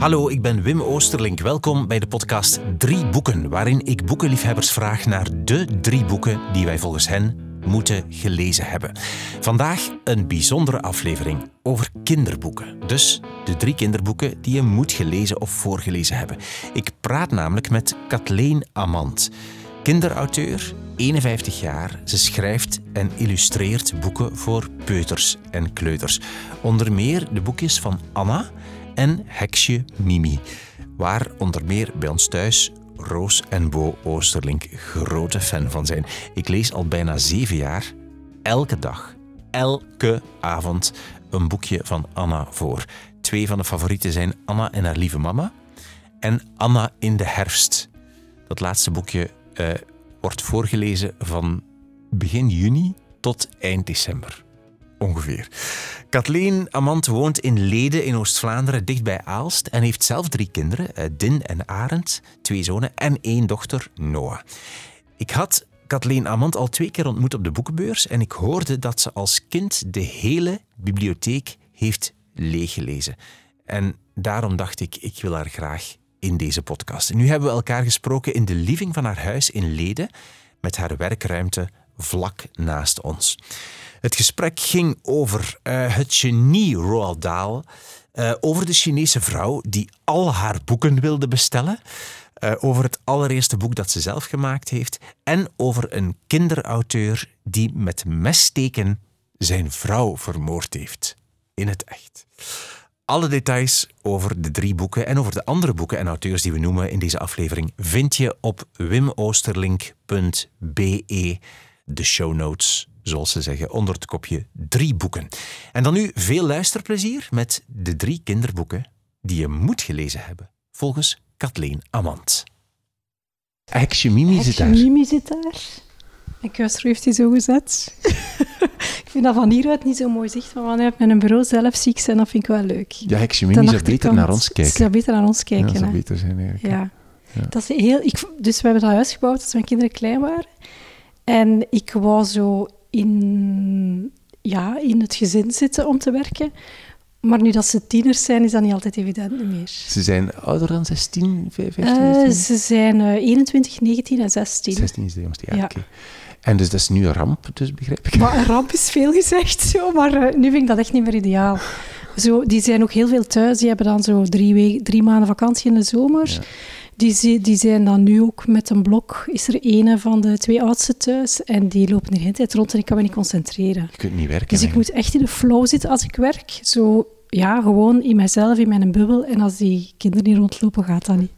Hallo, ik ben Wim Oosterlink. Welkom bij de podcast Drie Boeken, waarin ik boekenliefhebbers vraag naar de drie boeken die wij volgens hen moeten gelezen hebben. Vandaag een bijzondere aflevering over kinderboeken. Dus de drie kinderboeken die je moet gelezen of voorgelezen hebben. Ik praat namelijk met Kathleen Amand, kinderauteur, 51 jaar. Ze schrijft en illustreert boeken voor peuters en kleuters. Onder meer de boekjes van Anna en Heksje Mimi, waar onder meer bij ons thuis Roos en Bo Oosterlink grote fan van zijn. Ik lees al bijna zeven jaar, elke dag, elke avond, een boekje van Anna voor. Twee van de favorieten zijn Anna en haar lieve mama en Anna in de herfst. Dat laatste boekje uh, wordt voorgelezen van begin juni tot eind december ongeveer. Kathleen Amant woont in Leden in Oost-Vlaanderen, dicht bij Aalst, en heeft zelf drie kinderen, eh, Din en Arend, twee zonen en één dochter, Noah. Ik had Kathleen Amant al twee keer ontmoet op de boekenbeurs en ik hoorde dat ze als kind de hele bibliotheek heeft leeggelezen. En daarom dacht ik, ik wil haar graag in deze podcast. nu hebben we elkaar gesproken in de living van haar huis in Leden, met haar werkruimte vlak naast ons. Het gesprek ging over uh, het genie Roald Dahl, uh, over de Chinese vrouw die al haar boeken wilde bestellen, uh, over het allereerste boek dat ze zelf gemaakt heeft en over een kinderauteur die met messteken zijn vrouw vermoord heeft. In het echt. Alle details over de drie boeken en over de andere boeken en auteurs die we noemen in deze aflevering vind je op wimoosterlink.be, de show notes zoals ze zeggen, onder het kopje drie boeken. En dan nu veel luisterplezier met de drie kinderboeken die je moet gelezen hebben, volgens Kathleen Amand. Heksje Mimi zit daar. Mimi zit daar. Kuister heeft hij zo gezet. ik vind dat van hieruit niet zo mooi zicht, maar wanneer met een bureau zelf ziek zijn, dat vind ik wel leuk. Ja, Heksje Mimi zou beter naar ons kijken. Ze zou beter naar ons kijken. Ja, zou beter zijn eigenlijk. Ja. ja. Dat is heel, ik, dus we hebben dat huis gebouwd als mijn kinderen klein waren. En ik wou zo in, ja, in het gezin zitten om te werken. Maar nu dat ze tieners zijn, is dat niet altijd evident meer. Ze zijn ouder dan 16, 15, uh, ze zijn uh, 21, 19 en 16. 16 is de jongste, ja. En dus dat is nu een ramp, dus begrijp ik. Maar een ramp is veel gezegd, zo, maar uh, nu vind ik dat echt niet meer ideaal. Zo, die zijn ook heel veel thuis. Die hebben dan zo drie, drie maanden vakantie in de zomer. Ja. Die, die zijn dan nu ook met een blok. Is er een van de twee oudste thuis en die lopen de hele tijd rond en ik kan me niet concentreren. Je kunt niet werken. Dus ik moet echt in de flow zitten als ik werk. Zo ja, gewoon in mijzelf, in mijn bubbel. En als die kinderen niet rondlopen, gaat dat niet.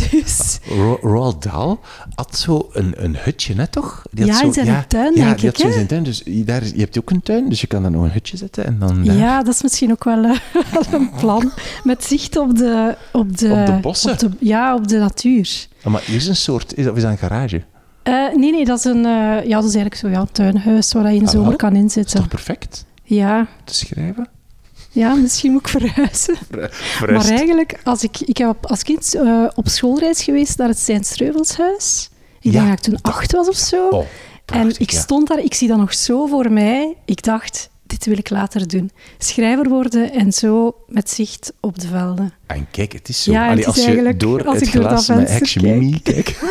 Dus... Roald Dahl had zo een, een hutje, net toch? Die ja, zo, in zijn ja, tuin, ja, denk die ik. Had zo zijn tuin, dus daar, je hebt ook een tuin, dus je kan daar nog een hutje zetten en dan daar. Ja, dat is misschien ook wel uh, een plan. Met zicht op de... Op de, op de bossen? Op de, ja, op de natuur. Oh, maar hier is een soort... Is, of is dat een garage? Uh, nee, nee, dat is een... Uh, ja, dat is eigenlijk zo ja, een tuinhuis waar je in de ah, zomer kan inzitten. Dat is toch perfect? Ja. Te schrijven? Ja, misschien moet ik verhuizen. Maar eigenlijk, als ik, ik heb als kind uh, op schoolreis geweest naar het Sint-Streuvelshuis. Ik ja, denk dat ik toen acht was of zo. Oh, prachtig, en ik stond daar, ik zie dat nog zo voor mij. Ik dacht, dit wil ik later doen. Schrijver worden en zo met zicht op de velden. En kijk, het is zo. Ja, Allee, als je door als het glas met Action Mimi kijkt.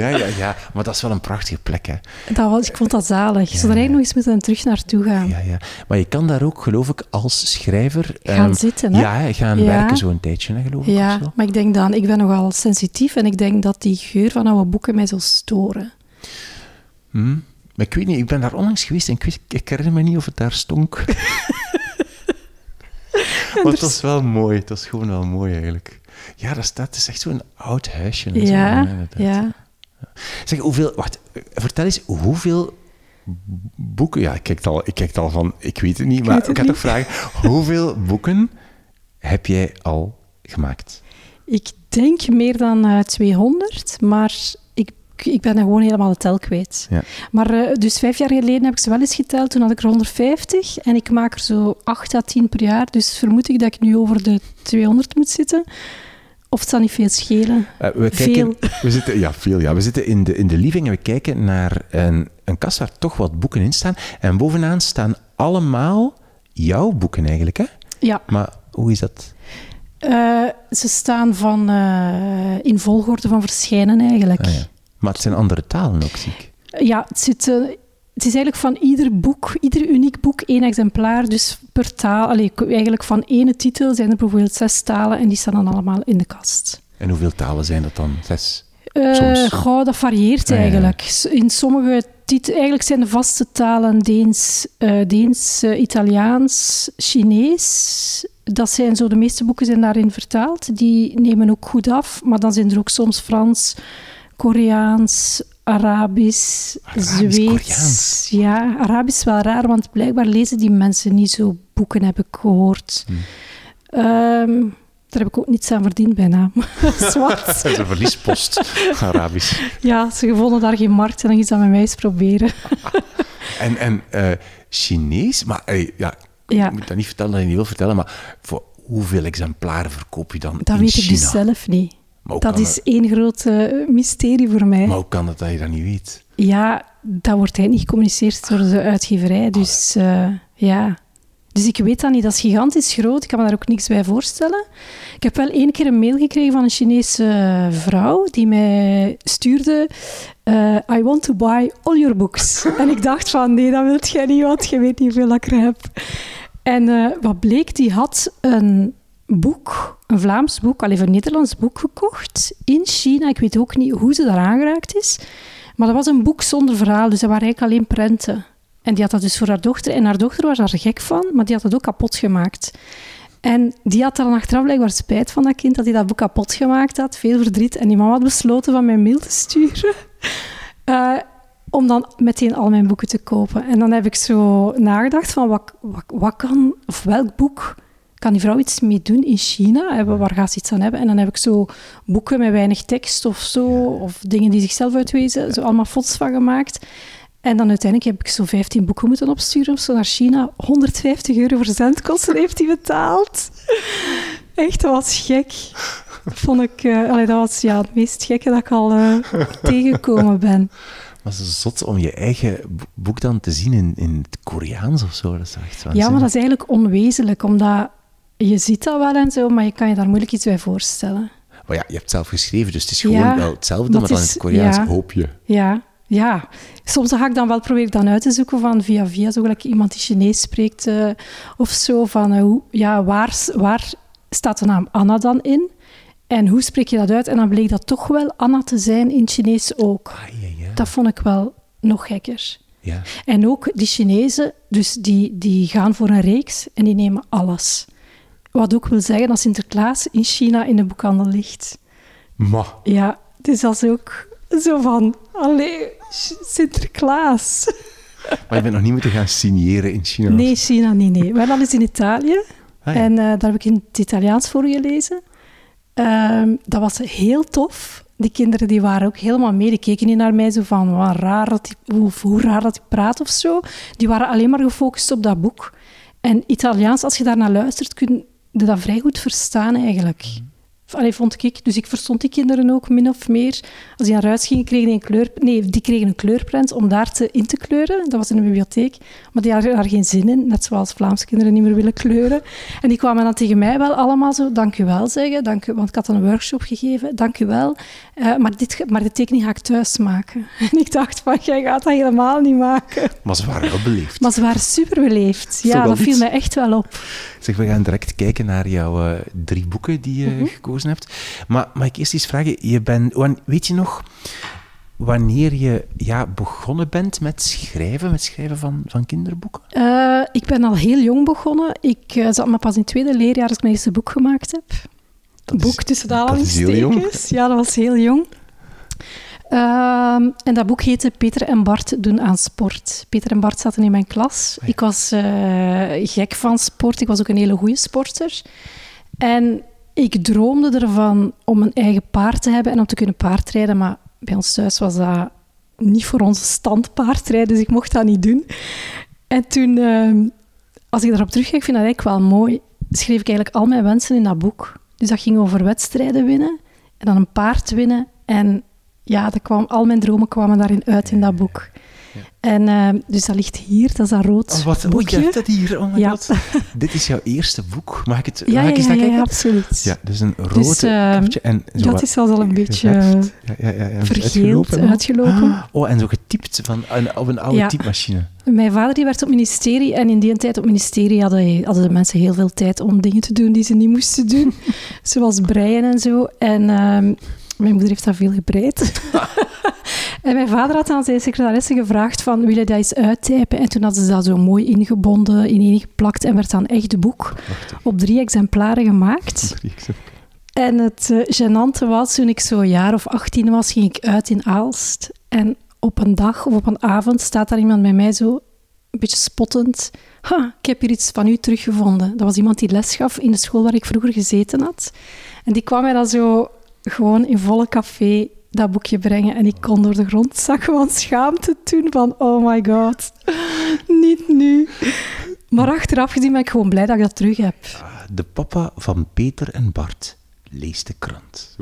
ja, ja, ja. Maar dat is wel een prachtige plek, hè. Dat was, ik vond dat zalig. Ja, Zodat ja. nog eens moeten terug naartoe gaan. Ja, ja. Maar je kan daar ook, geloof ik, als schrijver... Gaan um, zitten, hè? Ja, gaan werken zo'n tijdje, hè, geloof ik. Ja, maar ik denk dan... Ik ben nogal sensitief en ik denk dat die geur van oude boeken mij zal storen. Hmm. Maar ik weet niet, ik ben daar onlangs geweest en ik, weet, ik herinner me niet of het daar stonk. maar het was wel mooi. Het was gewoon wel mooi eigenlijk. Ja, dat staat, het is echt zo'n oud huisje. Ja, zo, ja. Zeg, hoeveel... Wacht, vertel eens, hoeveel boeken... Ja, ik kijk al, ik kijk al van... Ik weet het niet, maar ik, ik ga toch vragen... Hoeveel boeken heb jij al gemaakt? Ik denk meer dan uh, 200, maar ik ben gewoon helemaal de tel kwijt. Ja. Maar uh, dus vijf jaar geleden heb ik ze wel eens geteld. Toen had ik er 150 en ik maak er zo 8 à 10 per jaar. Dus vermoed ik dat ik nu over de 200 moet zitten. Of het zal niet veel schelen. Uh, we veel. We zitten, ja, veel. Ja. We zitten in de, in de living en we kijken naar een, een kast waar toch wat boeken in staan. En bovenaan staan allemaal jouw boeken eigenlijk, hè? Ja. Maar hoe is dat? Uh, ze staan van, in volgorde van verschijnen eigenlijk. Ah, ja. Maar het zijn andere talen ook, zie ik. Ja, het, zit, uh, het is eigenlijk van ieder boek, ieder uniek boek, één exemplaar. Dus per taal, allee, eigenlijk van ene titel zijn er bijvoorbeeld zes talen en die staan dan allemaal in de kast. En hoeveel talen zijn dat dan? Zes? Uh, goh, dat varieert eigenlijk. Ah, ja. In sommige titels, eigenlijk zijn de vaste talen Deens, uh, Deens uh, Italiaans, Chinees. Dat zijn zo, de meeste boeken zijn daarin vertaald. Die nemen ook goed af, maar dan zijn er ook soms Frans, Koreaans, Arabisch, Arabisch Zweeds. Ja, Arabisch is wel raar, want blijkbaar lezen die mensen niet zo boeken, heb ik gehoord. Hmm. Um, daar heb ik ook niets aan verdiend bijna. Zwart. dat is een verliespost, Arabisch. Ja, ze vonden daar geen markt en dan iets aan met mij eens proberen. en en uh, Chinees? Maar hey, ja, ja. ik moet dat niet vertellen dat je niet wil vertellen, maar voor hoeveel exemplaren verkoop je dan Dat in weet China? ik dus zelf niet. Dat is het, één groot uh, mysterie voor mij. Maar hoe kan het dat je dat niet weet? Ja, dat wordt eigenlijk niet gecommuniceerd door de uitgeverij. Dus uh, ja... Dus ik weet dat niet. Dat is gigantisch groot. Ik kan me daar ook niks bij voorstellen. Ik heb wel één keer een mail gekregen van een Chinese vrouw die mij stuurde uh, I want to buy all your books. en ik dacht van nee, dat wilt jij niet, want je weet niet hoeveel ik er heb. En uh, wat bleek, die had een boek, een Vlaams boek, al even een Nederlands boek gekocht in China. Ik weet ook niet hoe ze daar aangeraakt is. Maar dat was een boek zonder verhaal, dus dat waren eigenlijk alleen prenten. En die had dat dus voor haar dochter. En haar dochter was daar gek van, maar die had het ook kapot gemaakt. En die had dan achteraf blijkbaar spijt van dat kind, dat hij dat boek kapot gemaakt had. Veel verdriet. En die mama had besloten van mijn mail te sturen. Uh, om dan meteen al mijn boeken te kopen. En dan heb ik zo nagedacht van, wat, wat kan, of welk boek kan die vrouw iets mee doen in China? Waar gaat ze iets aan hebben? En dan heb ik zo boeken met weinig tekst of zo, of dingen die zichzelf uitwezen, zo allemaal foto's van gemaakt. En dan uiteindelijk heb ik zo 15 boeken moeten opsturen of zo naar China. 150 euro verzendkosten heeft hij betaald. Echt, dat was gek. Vond ik, uh, allee, dat was ja, het meest gekke dat ik al uh, tegengekomen ben. Maar het is zot om je eigen boek dan te zien in, in het Koreaans of zo. Dat is echt ja, maar dat is eigenlijk onwezenlijk, omdat je ziet dat wel en zo, maar je kan je daar moeilijk iets bij voorstellen. Maar ja, je hebt het zelf geschreven, dus het is gewoon ja, wel hetzelfde, maar dan is, in het Koreaans ja, hoop je. Ja, ja, soms ga ik dan wel proberen dan uit te zoeken van via via, zo gelijk iemand die Chinees spreekt uh, of zo, van uh, hoe, ja, waar, waar staat de naam Anna dan in? En hoe spreek je dat uit? En dan bleek dat toch wel Anna te zijn in Chinees ook. Ah, ja, ja. Dat vond ik wel nog gekker. Ja. En ook die Chinezen, dus die, die gaan voor een reeks en die nemen alles. Wat ook wil zeggen dat Sinterklaas in China in de boekhandel ligt. Ma. Ja, dus dat is ook zo van, allee, Sinterklaas. Maar je bent nog niet moeten gaan signeren in China? Nee, China niet, nee. Wel al eens in Italië. Ah, ja. En uh, daar heb ik in het Italiaans voor gelezen. Um, dat was heel tof. Die kinderen die waren ook helemaal mee. Die keken niet naar mij zo van, wat raar dat die, hoe, hoe raar dat hij praat of zo. Die waren alleen maar gefocust op dat boek. En Italiaans, als je daarnaar luistert, kun je dat vrij goed verstaan eigenlijk. Allee, vond ik. Dus ik verstond die kinderen ook min of meer. Als die naar huis gingen, kregen die een kleur... Nee, die kregen een kleurprent om daar te, in te kleuren. Dat was in de bibliotheek. Maar die hadden daar geen zin in. Net zoals Vlaamse kinderen niet meer willen kleuren. En die kwamen dan tegen mij wel allemaal zo... Dank u wel zeggen. Dank u, want ik had een workshop gegeven. Dank u wel. Uh, maar, dit, maar de tekening ga ik thuis maken. En ik dacht van, jij gaat dat helemaal niet maken. Maar ze waren wel beleefd. Maar ze waren super beleefd. Ja, dat viel mij echt wel op. Zeg, we gaan direct kijken naar jouw uh, drie boeken die je mm -hmm. gekozen hebt. Maar mag ik eerst eens vragen, je bent, weet je nog wanneer je ja, begonnen bent met schrijven, met schrijven van, van kinderboeken? Uh, ik ben al heel jong begonnen. Ik uh, zat maar pas in het tweede leerjaar als ik mijn eerste boek gemaakt heb. Dat boek is, tussen de aanhalingstekens. Ja, dat was heel jong. Uh, en dat boek heette Peter en Bart doen aan sport. Peter en Bart zaten in mijn klas. Ah, ja. Ik was uh, gek van sport. Ik was ook een hele goede sporter. En ik droomde ervan om een eigen paard te hebben en om te kunnen paardrijden. Maar bij ons thuis was dat niet voor onze stand paardrijden, dus ik mocht dat niet doen. En toen, uh, als ik daarop terugkijk, vind ik dat eigenlijk wel mooi. Schreef ik eigenlijk al mijn wensen in dat boek. Dus dat ging over wedstrijden winnen en dan een paard winnen. En ja, dat kwam, al mijn dromen kwamen daarin uit in dat boek. En uh, dus dat ligt hier, dat is dat rood oh, wat, boekje. Oh, je hebt dat hier, oh my Ja. god. Dit is jouw eerste boek. Mag ik het Ja, mag ja, ik eens ja, ja, absoluut. Ja, dus een rood Dus, eh, en zo dat is zelfs al een beetje geverfd. ja, ja, ja, ja, vergeeld, uitgelopen uitgelopen. Oh, en zo getypt van, op een oude typemachine. Mijn vader die werkte op ministerie en in die tijd op ministerie hadden, hadden de mensen heel veel tijd om dingen te doen die ze niet moesten doen. Zoals breien en zo. En ehm, mijn moeder heeft dat veel gebreid. en mijn vader had aan zijn secretaresse gevraagd van, wil je dat eens uittypen? En toen hadden ze dat zo mooi ingebonden, ineengeplakt en werd dan echt de boek op drie exemplaren gemaakt. even. En het eh, gênante was, toen ik zo'n jaar of 18 was, ging ik uit in Aalst. En op een dag of op een avond staat daar iemand bij mij zo, een beetje spottend. Ha, ik heb hier iets van u teruggevonden. Dat was iemand die les gaf in de school waar ik vroeger gezeten had. En die kwam mij dan zo gewoon in volle café dat boekje brengen. En ik kon door de grond zakken van schaamte toen van, oh my god, niet nu. Maar achteraf gezien ben ik gewoon blij dat ik dat terug heb. De papa van Peter en Bart leest de krant.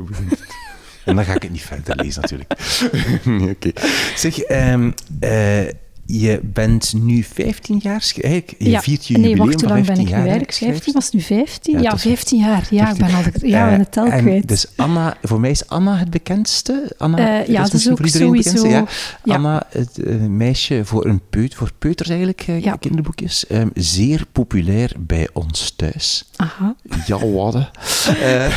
En dan ga ik het niet verder lezen, natuurlijk. Zeg, eh, je bent nu 15 jaar... Eigenlijk, je viert je nee, jubileum wacht, hoe lang 15 ben ik nu eigenlijk? 15? Was nu 15? Ja, Ja, het is- 15 jaar. Ja, ik ben al de, ja, ben het tel Eh, en kwijt. Dus Anna, voor mij is Anna het bekendste. Anna, Eh, ja, dat is misschien ook voor sowieso-. Ja. ja. Anna, het eh, meisje voor, een peut, voor peuters eigenlijk, eh, Ja. kinderboekjes. Ehm, zeer populair bij ons thuis. Aha. Ja, wat? Eh,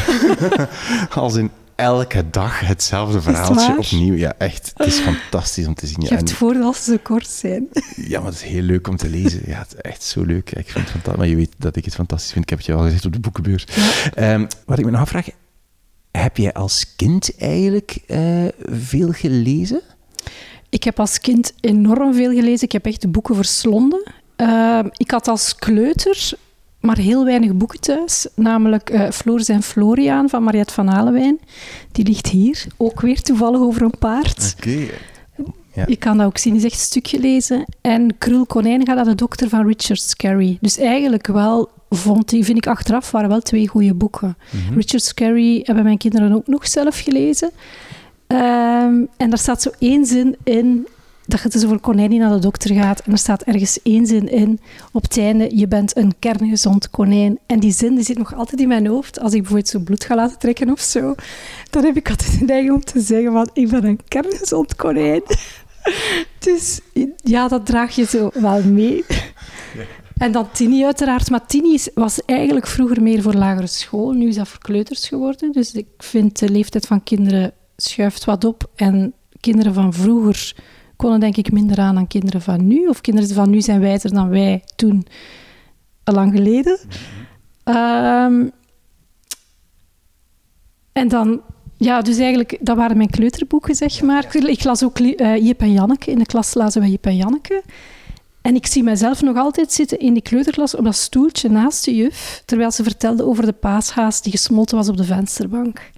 als in elke dag hetzelfde verhaaltje opnieuw. Ja, echt. Het is fantastisch om te zien. Je Ja, hebt en- voordeel als ze kort zijn. ja, maar het is heel leuk om te lezen. Ja, het is echt zo leuk. Ik vind het fantastisch. Maar je weet dat ik het fantastisch vind. Ik heb het je al gezegd op de boekenbeurs. Ehm, wat ik me nog afvraag, heb jij als kind eigenlijk eh, veel gelezen? Ik heb als kind enorm veel gelezen. Ik heb echt de boeken verslonden. Ehm, ik had als kleuter maar heel weinig boeken thuis. Namelijk eh Floris en Floriaan van Mariette van Alewijn. Die ligt hier. Ook weer toevallig over een paard. Oké. Ja. Je kan dat ook zien, is echt een stuk gelezen. En Krul Konijn gaat naar de dokter van Richard Scarry. Dus eigenlijk wel, vond die, vind ik achteraf, waren wel twee goede boeken. Mhm. Richard Scarry hebben mijn kinderen ook nog zelf gelezen. Ehm, en daar staat zo één zin in, dat het dus konijn die naar de dokter gaat. En er staat ergens één zin in, op het einde, je bent een kerngezond konijn. En die zin die zit nog altijd in mijn hoofd. Als ik bijvoorbeeld zo bloed ga laten trekken of zo, dan heb ik altijd de neiging om te zeggen van, ik ben een kerngezond konijn. Dus ja, dat draag je zo wel mee. En dan Tini uiteraard. Maar Tini was eigenlijk vroeger meer voor lagere school. Nu is dat voor kleuters geworden. Dus ik vind de leeftijd van kinderen schuift wat op. En kinderen van vroeger konden denk ik minder aan dan kinderen van nu. Of kinderen van nu zijn wijzer dan wij toen, al lang geleden. Ehm, en dan, ja, dus eigenlijk, dat waren mijn kleuterboeken, zeg maar. Ik las ook eh, Jip en Janneke. In de klas lazen we Jip en Janneke. En ik zie mezelf nog altijd zitten in die kleuterklas op dat stoeltje naast de juf, terwijl ze vertelde over de paashaas die gesmolten was op de vensterbank.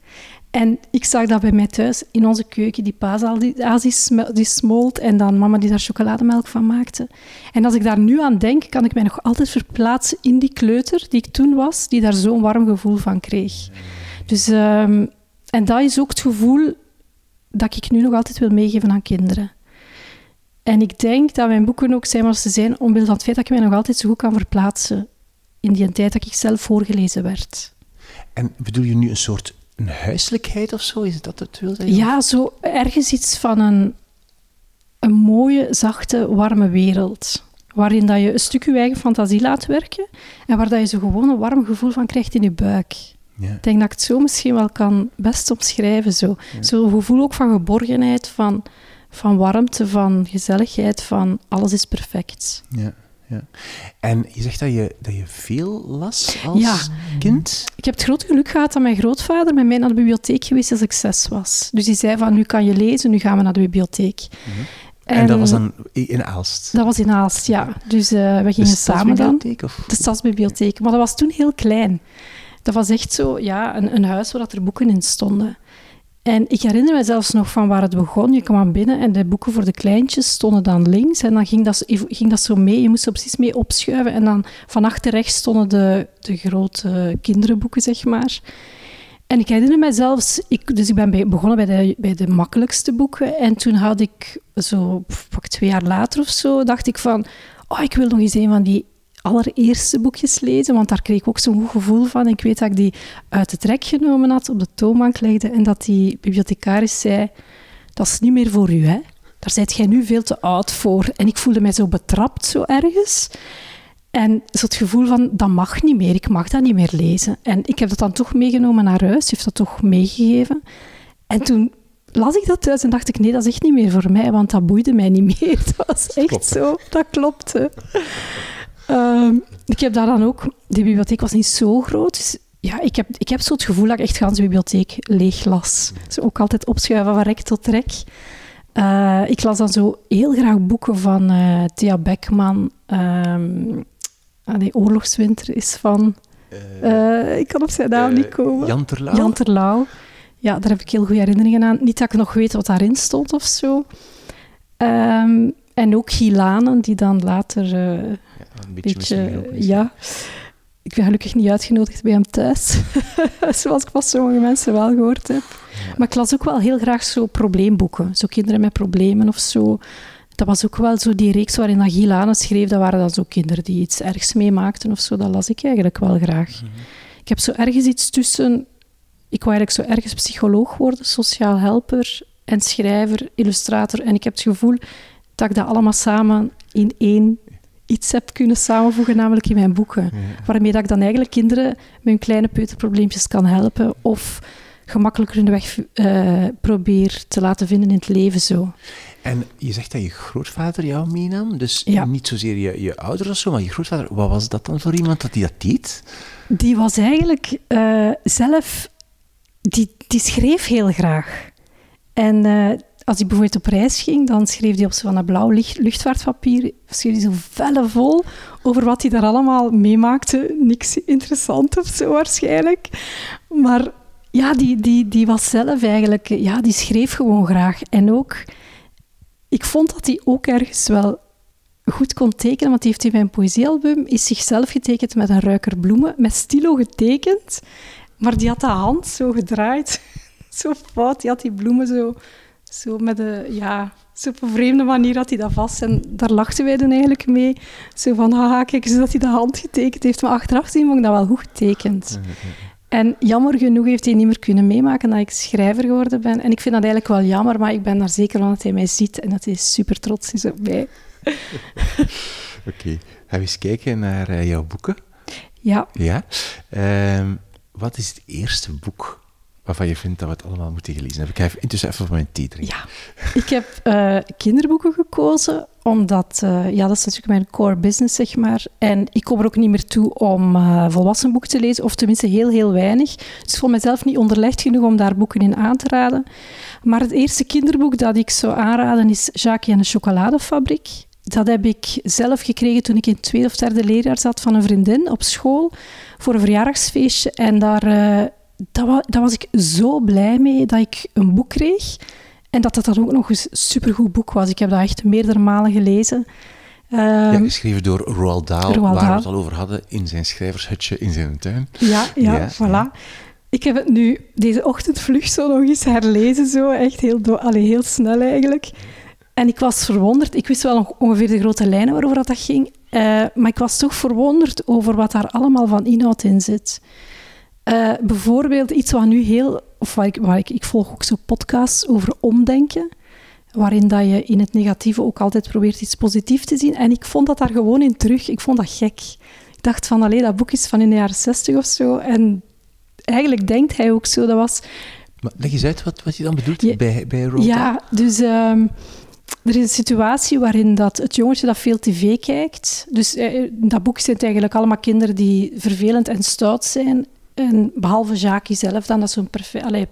En ik zag dat bij mij thuis in onze keuken, die paashaas die, die smolt en dan mama die daar chocolademelk van maakte. En als ik daar nu aan denk, kan ik mij nog altijd verplaatsen in die kleuter die ik toen was, die daar zo'n warm gevoel van kreeg. Dus, ehm, en dat is ook het gevoel dat ik nu nog altijd wil meegeven aan kinderen. En ik denk dat mijn boeken ook zijn wat ze zijn, omwille van het feit dat ik mij nog altijd zo goed kan verplaatsen in die tijd dat ik zelf voorgelezen werd. En bedoel je nu een soort een huiselijkheid of zo? Is dat het wil zeggen? Ja, zo ergens iets van een, een mooie, zachte, warme wereld. Waarin dat je een stuk je eigen fantasie laat werken en waar dat je zo gewoon een warm gevoel van krijgt in je buik. Ja. Ik denk dat ik het zo misschien wel kan best omschrijven. Zo. Zo'n gevoel ook van geborgenheid, van, van warmte, van gezelligheid, van alles is perfect. Ja, ja. En je zegt dat je, dat je veel las als Ja. kind? Ik heb het grote geluk gehad dat mijn grootvader met mij naar de bibliotheek geweest als ik zes was. Dus die zei van, nu kan je lezen, nu gaan we naar de bibliotheek. En, dat was dan in Aalst? Dat was in Aalst, ja. Dus eh, we de gingen samen dan. Of? De stadsbibliotheek. Maar dat was toen heel klein. Dat was echt zo, ja, een, een huis waar dat er boeken in stonden. En ik herinner me zelfs nog van waar het begon. Je kwam binnen en de boeken voor de kleintjes stonden dan links. En dan ging dat, ging dat zo mee. Je moest er precies mee opschuiven. En dan van achter rechts stonden de, de grote kinderenboeken, zeg maar. En ik herinner me zelfs, dus ik ben begonnen bij de, bij de makkelijkste boeken. En toen had ik zo, pak twee jaar later of zo, dacht ik van, oh, ik wil nog eens een van die allereerste boekjes lezen, want daar kreeg ik ook zo'n goed gevoel van. Ik weet dat ik die uit het rek genomen had, op de toonbank legde en dat die bibliothecaris zei, dat is niet meer voor u, hè. Daar zijt jij nu veel te oud voor. En ik voelde mij zo betrapt, zo ergens. En zo het gevoel van, dat mag niet meer, ik mag dat niet meer lezen. En ik heb dat dan toch meegenomen naar huis, heeft dat toch meegegeven. En toen las ik dat thuis en dacht ik, nee, dat is echt niet meer voor mij, want dat boeide mij niet meer. Dat was echt zo, dat klopte. Ehm, ik heb daar dan ook, de bibliotheek was niet zo groot, dus ja, ik heb, ik heb zo het gevoel dat ik echt de bibliotheek leeg las. Dus ook altijd opschuiven van rek tot rek. Uh, ik las dan zo heel graag boeken van uh, Thea Beckman. Um, die Oorlogswinter is van... Uh, ik kan op zijn naam niet komen. Jan Terlouw? Jan Terlouw. Ja, daar heb ik heel goede herinneringen aan. Niet dat ik nog weet wat daarin stond of zo. Um, en ook Gilanen, die dan later... ja, een beetje... beetje ja, ik ben gelukkig niet uitgenodigd bij hem thuis. Zoals ik van sommige mensen wel gehoord heb. Maar ik las ook wel heel graag zo probleemboeken. Zo kinderen met problemen of zo. Dat was ook wel zo die reeks waarin Agilane schreef. Dat waren dan zo kinderen die iets ergs meemaakten of zo. Dat las ik eigenlijk wel graag. Mhm. Ik heb zo ergens iets tussen... Ik wou eigenlijk zo ergens psycholoog worden, sociaal helper en schrijver, illustrator. En ik heb het gevoel dat ik dat allemaal samen in één iets heb kunnen samenvoegen, namelijk in mijn boeken. Waarmee dat ik dan eigenlijk kinderen met hun kleine peuterprobleempjes kan helpen of gemakkelijker hun weg uh, probeer te laten vinden in het leven zo. En je zegt dat je grootvader jou meenam, dus niet zozeer je, je ouders of zo, maar je grootvader, wat was dat dan voor iemand dat die dat deed? Die was eigenlijk uh, zelf, die, die schreef heel graag. En uh, als hij bijvoorbeeld op reis ging, dan schreef hij op zo'n blauw luchtvaartpapier, schreef hij zo velle vol over wat hij daar allemaal meemaakte. Niks interessant of zo waarschijnlijk. Maar ja, die, die, die was zelf eigenlijk, ja, die schreef gewoon graag. En ook, ik vond dat hij ook ergens wel goed kon tekenen, want hij heeft in mijn poëziealbum is zichzelf getekend met een ruiker bloemen, met stilo getekend, maar die had de hand zo gedraaid, zo fout, die had die bloemen zo zo met een, ja, zo op een vreemde manier had hij dat vast. En daar lachten wij dan eigenlijk mee. Zo van, haha, kijk eens dat hij de hand getekend heeft. Maar achteraf zien vond ik dat wel goed getekend. En jammer genoeg heeft hij niet meer kunnen meemaken dat ik schrijver geworden ben. En ik vind dat eigenlijk wel jammer, maar ik ben daar zeker van dat hij mij ziet en dat hij super trots is op mij. Oké. Okay. Gaan we eens kijken naar uh, jouw boeken? Ja. Ja. Um, wat is het eerste boek waarvan je vindt dat we het allemaal moeten gelezen hebben. Ik ga intussen even van mijn thee drinken. Ja, ik heb uh, kinderboeken gekozen, omdat uh, ja, dat is natuurlijk mijn core business, zeg maar. En ik kom er ook niet meer toe om uh, volwassen boeken te lezen, of tenminste heel, heel weinig. Dus voor mezelf niet onderlegd genoeg om daar boeken in aan te raden. Maar het eerste kinderboek dat ik zou aanraden is Jacques en de chocoladefabriek. Dat heb ik zelf gekregen toen ik in het tweede of derde leerjaar zat van een vriendin op school voor een verjaardagsfeestje. En daar dat was, daar was ik zo blij mee dat ik een boek kreeg. En dat dat dan ook nog eens een supergoed boek was. Ik heb dat echt meerdere malen gelezen. ja, ehm, geschreven door Roald Dahl, waar we het al over hadden, in zijn schrijvershutje in zijn tuin. Ja, ja, voilà. Ik heb het nu deze ochtend vlug zo nog eens herlezen, zo, echt heel, allee, heel snel eigenlijk. En ik was verwonderd. Ik wist wel nog ongeveer de grote lijnen waarover dat ging. Uh, maar ik was toch verwonderd over wat daar allemaal van inhoud in zit. Uh, bijvoorbeeld iets wat nu heel... Of waar ik, waar ik, ik volg ook zo podcasts over omdenken, waarin dat je in het negatieve ook altijd probeert iets positiefs te zien. En ik vond dat daar gewoon in terug. Ik vond dat gek. Ik dacht van, alleen dat boek is van in de jaren zestig of zo. En eigenlijk denkt hij ook zo. Dat was... Maar leg eens uit wat, wat je dan bedoelt bij, bij Rota. Ja, dus... Um, er is een situatie waarin dat het jongetje dat veel tv kijkt. Dus eh, in dat boek zijn het eigenlijk allemaal kinderen die vervelend en stout zijn. En behalve Jackie zelf dan, dat is zo'n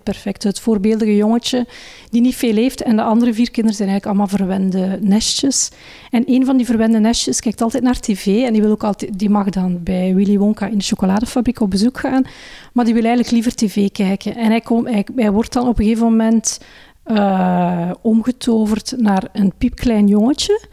perfect, het voorbeeldige jongetje die niet veel heeft. En de andere vier kinderen zijn eigenlijk allemaal verwende nestjes. En een van die verwende nestjes kijkt altijd naar tv en die, wil ook altijd, die mag dan bij Willy Wonka in de chocoladefabriek op bezoek gaan. Maar die wil eigenlijk liever tv kijken. En hij, hij, wordt dan op een gegeven moment uh, omgetoverd naar een piepklein jongetje.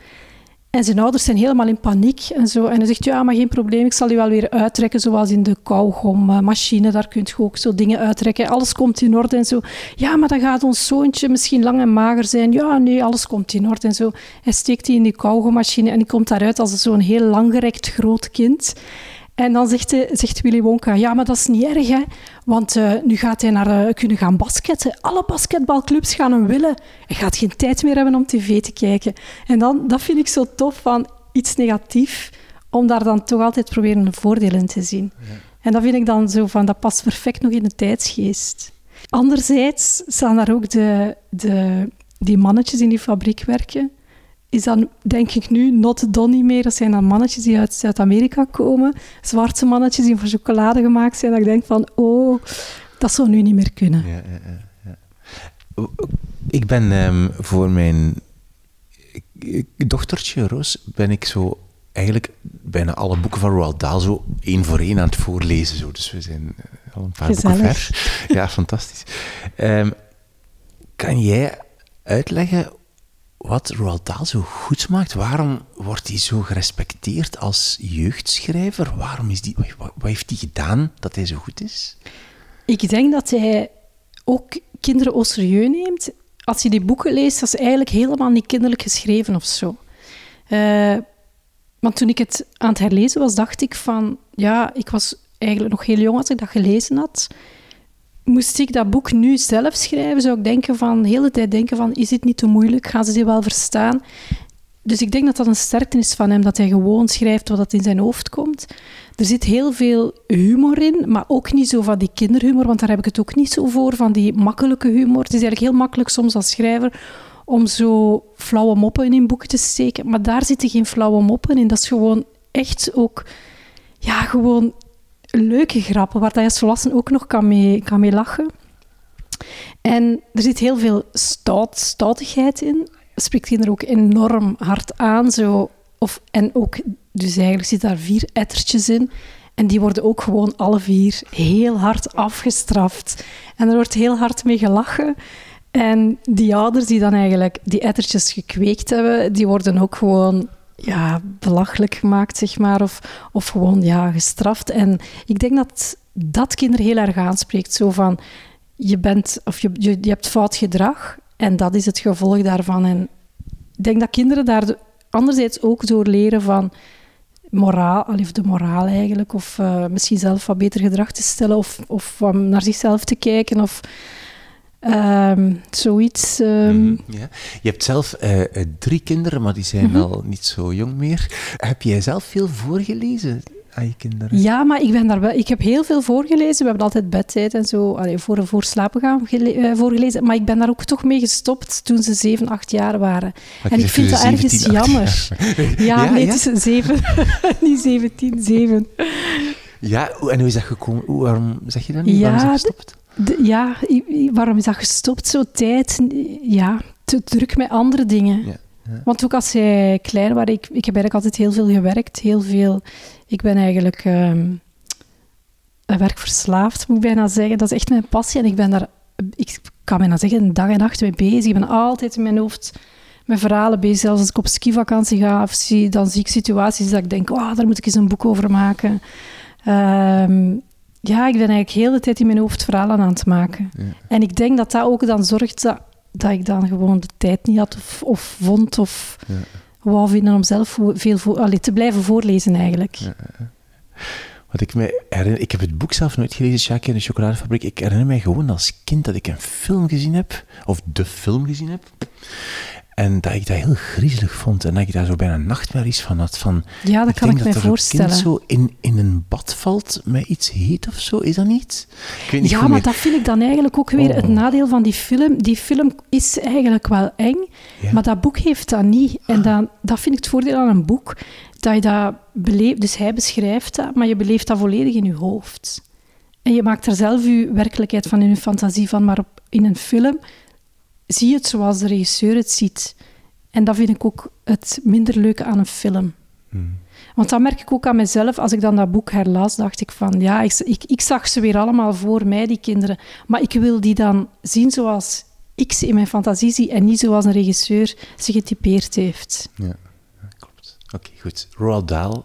En zijn ouders zijn helemaal in paniek en zo. En hij zegt, ja, maar geen probleem, ik zal je wel weer uittrekken, zoals in de kauwgommachine. Daar kun je ook zo dingen uittrekken. Alles komt in orde en zo. Ja, maar dan gaat ons zoontje misschien lang en mager zijn. Ja, nee, alles komt in orde en zo. Hij steekt die in die kauwgommachine en die komt daaruit als zo'n heel langgerekt groot kind. En dan zegt, hij, zegt Willy Wonka, ja, maar dat is niet erg, hè. Want uh, nu gaat hij naar, uh, kunnen gaan basketten. Alle basketbalclubs gaan hem willen. Hij gaat geen tijd meer hebben om tv te kijken. En dan, dat vind ik zo tof van iets negatief, om daar dan toch altijd proberen een voordeel in te zien. Ja. En dat vind ik dan zo van, dat past perfect nog in de tijdsgeest. Anderzijds staan daar ook de, de, die mannetjes in die fabriek werken is dan, denk ik nu, not Donnie meer. Dat zijn dan mannetjes die uit Zuid-Amerika komen. Zwarte mannetjes die van chocolade gemaakt zijn. Dat ik denk van, oh, dat zou nu niet meer kunnen. Ja, ja, ja. Ik ben um, voor mijn dochtertje, Roos, ben ik zo eigenlijk bijna alle boeken van Roald Dahl zo één voor één aan het voorlezen. Zo. Dus we zijn eh, al een paar Gezellig. boeken ver. Ja, fantastisch. Um, kan jij uitleggen wat Roald Dahl zo goed maakt? Waarom wordt hij zo gerespecteerd als jeugdschrijver? Waarom is die, wat, heeft hij gedaan dat hij zo goed is? Ik denk dat hij ook kinderen au serieus neemt. Als je die boeken leest, dat is eigenlijk helemaal niet kinderlijk geschreven of zo. Uh, want toen ik het aan het herlezen was, dacht ik van... Ja, ik was eigenlijk nog heel jong als ik dat gelezen had moest ik dat boek nu zelf schrijven, zou ik denken van, de hele tijd denken van, is dit niet te moeilijk? Gaan ze die wel verstaan? Dus ik denk dat dat een sterkte is van hem, dat hij gewoon schrijft wat in zijn hoofd komt. Er zit heel veel humor in, maar ook niet zo van die kinderhumor, want daar heb ik het ook niet zo voor, van die makkelijke humor. Het is eigenlijk heel makkelijk soms als schrijver om zo flauwe moppen in een boek te steken, maar daar zitten geen flauwe moppen in. Dat is gewoon echt ook, ja, gewoon leuke grappen waar je als volwassen ook nog kan mee, kan mee lachen. En er zit heel veel stout, stoutigheid in. Spreekt kinderen ook enorm hard aan. Zo, of, en ook, dus eigenlijk zitten daar vier ettertjes in. En die worden ook gewoon alle vier heel hard afgestraft. En er wordt heel hard mee gelachen. En die ouders die dan eigenlijk die ettertjes gekweekt hebben, die worden ook gewoon ja, belachelijk gemaakt, zeg maar, of, of gewoon ja, gestraft. En ik denk dat dat kinderen heel erg aanspreekt. Zo van, je, bent, of je, je, je hebt fout gedrag en dat is het gevolg daarvan. En ik denk dat kinderen daar anderzijds ook door leren van moraal, of de moraal eigenlijk, of uh, misschien zelf wat beter gedrag te stellen, of, of naar zichzelf te kijken, of Um, zoiets. Um... ja. Je hebt zelf uh, drie kinderen, maar die zijn mm -hmm. al niet zo jong meer. Heb jij zelf veel voorgelezen aan je kinderen? Ja, maar ik, ben daar wel, ik heb heel veel voorgelezen. We hebben altijd bedtijd en zo allee, voor, voor slapen gaan uh, voorgelezen. Maar ik ben daar ook toch mee gestopt toen ze zeven, acht jaar waren. Maar en ik vind dat ergens jammer. Ja, ja, nee, ja? het is zeven. niet zeventien, zeven. Ja, en hoe is dat gekomen? Waarom zeg je dat niet? Ja, waarom is dat gestopt? Ja, waarom is dat gestopt? Zo tijd, ja, te druk met andere dingen. Ja, ja. Want ook als zij klein waren, ik, ik heb eigenlijk altijd heel veel gewerkt, heel veel. Ik ben eigenlijk um, werkverslaafd, moet ik bijna zeggen. Dat is echt mijn passie en ik ben daar, ik kan bijna zeggen, dag en nacht mee bezig. Ik ben altijd in mijn hoofd met verhalen bezig. Zelfs als ik op skivakantie ga, of zie, dan zie ik situaties dat ik denk, oh, daar moet ik eens een boek over maken. Um, ja, ik ben eigenlijk heel de tijd in mijn hoofd verhalen aan het maken. En ik denk dat dat ook dan zorgt dat, dat ik dan gewoon de tijd niet had of, of vond of ja. wou vinden om zelf veel voor, allee, te blijven voorlezen eigenlijk. Ja. Wat ik me herinner, ik heb het boek zelf nooit gelezen, Jacques in de chocoladefabriek. Ik herinner mij gewoon als kind dat ik een film gezien heb, of de film gezien heb. En dat ik dat heel griezelig vond en dat ik daar zo bijna nachtmerries van had. Van, ja, dat kan ik me voorstellen. Kind zo in, in een bad valt met iets heet of zo, is dat niet? Ik weet niet ja, maar dat vind ik dan eigenlijk ook weer het oh. nadeel van die film. Die film is eigenlijk wel eng, maar dat boek heeft dat niet. En dan, dat vind ik het voordeel aan een boek, dat je dat beleeft. Dus hij beschrijft dat, maar je beleeft dat volledig in je hoofd. En je maakt er zelf je werkelijkheid van in je fantasie van, maar op, in een film zie het zoals de regisseur het ziet. En dat vind ik ook het minder leuke aan een film. Hmm. Want dat merk ik ook aan mezelf. Als ik dan dat boek herlas, dacht ik van... Ja, ik, ik, ik, zag ze weer allemaal voor mij, die kinderen. Maar ik wil die dan zien zoals ik ze in mijn fantasie zie... en niet zoals een regisseur ze getypeerd heeft. Ja, klopt. Oké, goed. Roald Dahl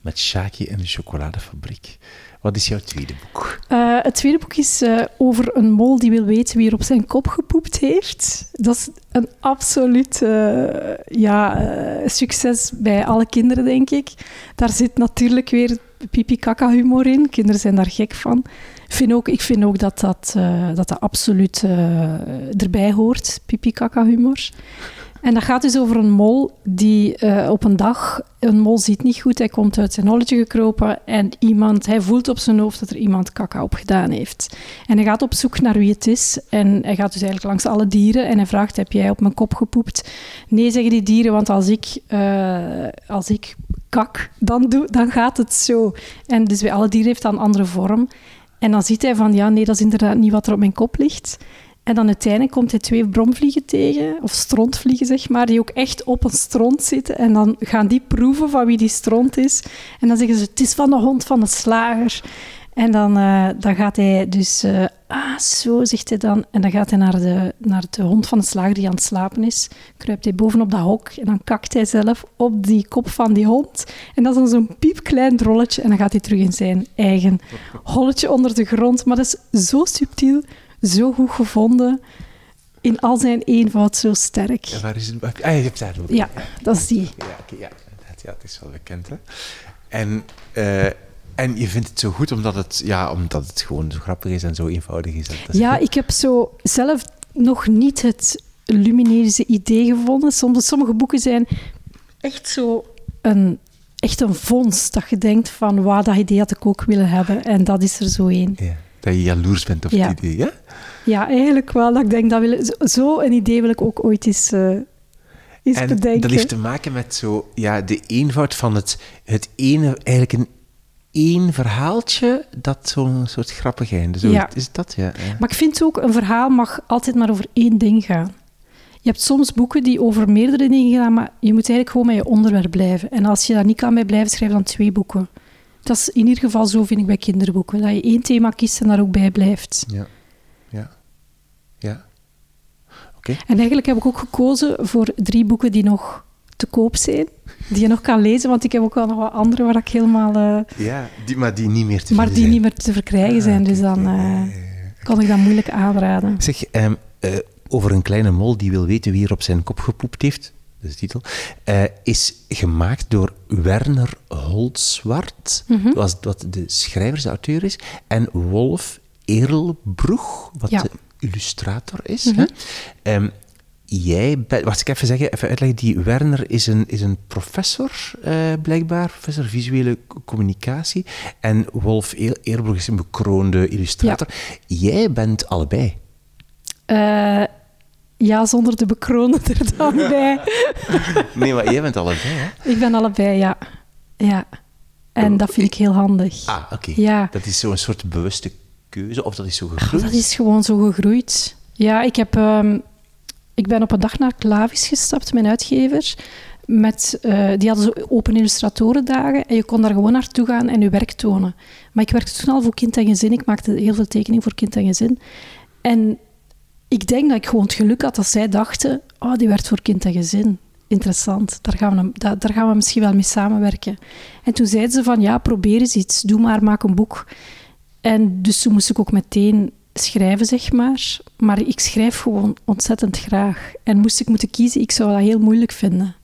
met Shaki en de chocoladefabriek. Wat is jouw tweede boek? Uh, het tweede boek is uh, over een mol die wil weten wie er op zijn kop gepoept heeft. Dat is een absoluut uh, ja, succes bij alle kinderen, denk ik. Daar zit natuurlijk weer pipi-kaka-humor in. Kinderen zijn daar gek van. Vind ook, ik vind ook dat dat, dat, dat absoluut erbij hoort, pipi-kaka-humor. En dat gaat dus over een mol die uh, op een dag, een mol ziet niet goed, hij komt uit zijn holletje gekropen en iemand, hij voelt op zijn hoofd dat er iemand kaka op gedaan heeft. En hij gaat op zoek naar wie het is en hij gaat dus eigenlijk langs alle dieren en hij vraagt, heb jij op mijn kop gepoept? Nee, zeggen die dieren, want als ik, uh, als ik kak, dan, doe, dan gaat het zo. En dus bij alle dieren heeft dat een andere vorm. En dan ziet hij van, ja, nee, dat is inderdaad niet wat er op mijn kop ligt. En dan uiteindelijk komt hij twee bromvliegen tegen, of strontvliegen zeg maar, die ook echt op een stront zitten. En dan gaan die proeven van wie die stront is. En dan zeggen ze, het is van de hond van de slager. En dan, uh, dan gaat hij dus, uh, ah, zo zegt hij dan. En dan gaat hij naar de, naar de hond van de slager die aan het slapen is. Kruipt hij bovenop dat hok en dan kakt hij zelf op die kop van die hond. En dat is dan zo'n piepklein drolletje. En dan gaat hij terug in zijn eigen holletje onder de grond. Maar dat is zo subtiel, zo goed gevonden. In al zijn eenvoud zo sterk. Ja, waar is het? Ah, je hebt daar ook. Ja, dat is die. Ja, okay, ja, ja, het is wel bekend. Hè? En, uh, en je vindt het zo goed omdat het, ja, omdat het gewoon zo grappig is en zo eenvoudig is. is ja, ik heb zo zelf nog niet het lumineuze idee gevonden. Soms, sommige boeken zijn echt zo een, echt een vondst dat je denkt van wauw, dat idee had ik ook willen hebben. En dat is er zo één. Ja. Dat je jaloers bent op het idee, ja? Ja, eigenlijk wel. Dat ik denk, dat wil, zo een idee wil ik ook ooit eens, uh, eens en bedenken. dat heeft te maken met zo, ja, de eenvoud van het, het ene, eigenlijk een één verhaaltje dat zo'n soort grappig einde. Zo, ja. Is dat, ja, ja. Maar ik vind ook, een verhaal mag altijd maar over één ding gaan. Je hebt soms boeken die over meerdere dingen gaan, maar je moet eigenlijk gewoon met je onderwerp blijven. En als je daar niet kan bij blijven, schrijf dan twee boeken. Dat is in ieder geval zo, vind ik, bij kinderboeken. Dat je één thema kiest en daar ook bij blijft. Ja, ja, ja. Oké. En eigenlijk heb ik ook gekozen voor drie boeken die nog te koop zijn. Die je nog kan lezen, want ik heb ook wel nog wat andere waar ik helemaal... Uh, ja, die, maar die niet meer te Maar die niet meer te verkrijgen ah, zijn, dus dan uh, kan ik dat moeilijk aanraden. Zeg, um, uh, over een kleine mol die wil weten wie er op zijn kop gepoept heeft de titel, uh, is gemaakt door Werner Holtzwart, mm -hmm. wat, wat de schrijver, de auteur is, en Wolf Erlbroeg, wat de illustrator is. Mm -hmm. hè? Um, jij bent, wacht, ik even zeggen, even uitleggen, die Werner is een, is een professor, uh, blijkbaar, professor visuele communicatie, en Wolf Eerbroeg is een bekroonde illustrator. Ja. Jij bent allebei. Uh, ja, zonder de bekronen er dan bij. nee, maar jij bent allebei, hè? Ik ben allebei, ja. Ja. En dat vind ik heel handig. Ah, oké. Ja. Dat is zo'n soort bewuste keuze, of dat is zo gegroeid? dat is gewoon zo gegroeid. Ja, ik, heb, um, ik ben op een dag naar Clavis gestapt, mijn uitgever. Met, uh, die hadden zo open illustratorendagen en je kon daar gewoon naartoe gaan en je werk tonen. Maar ik werkte toen al voor kind en gezin. Ik maakte heel veel tekeningen voor kind en gezin. En ik denk dat ik gewoon het geluk had dat zij dachten: oh, die werd voor kind en gezin. Interessant, daar gaan, we, daar gaan we misschien wel mee samenwerken. En toen zeiden ze van ja, probeer eens iets, doe maar, maak een boek. En dus toen moest ik ook meteen schrijven, zeg maar. Maar ik schrijf gewoon ontzettend graag. En moest ik moeten kiezen, ik zou dat heel moeilijk vinden.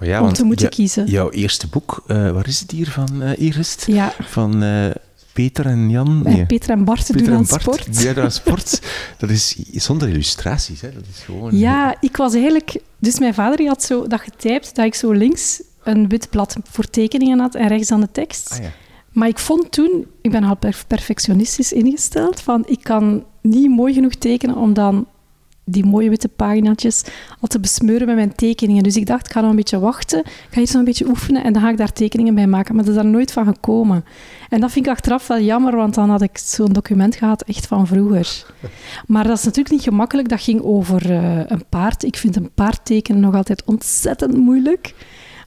Oh ja, om te moeten kiezen. Jouw eerste boek, uh, waar is het hier van, uh, Iris? Ja. Van uh, Peter en Jan. Nee. Peter en Bart Peter doen aan sport. Ja, aan sport. dat is zonder illustraties, hè? Dat is gewoon... Ja, ik was eigenlijk... Dus mijn vader die had zo dat getypt, dat ik zo links een wit blad voor tekeningen had en rechts dan de tekst. Ah, ja. Maar ik vond toen, ik ben al perfectionistisch ingesteld, van ik kan niet mooi genoeg tekenen om dan die mooie witte paginaatjes al te besmeuren met mijn tekeningen. Dus ik dacht, ik ga nog een beetje wachten, ga iets nog een beetje oefenen en dan ga ik daar tekeningen bij maken. Maar dat is daar nooit van gekomen. En dat vind ik achteraf wel jammer, want dan had ik zo'n document gehad echt van vroeger. Maar dat is natuurlijk niet gemakkelijk. Dat ging over uh, een paard. Ik vind een paard tekenen nog altijd ontzettend moeilijk.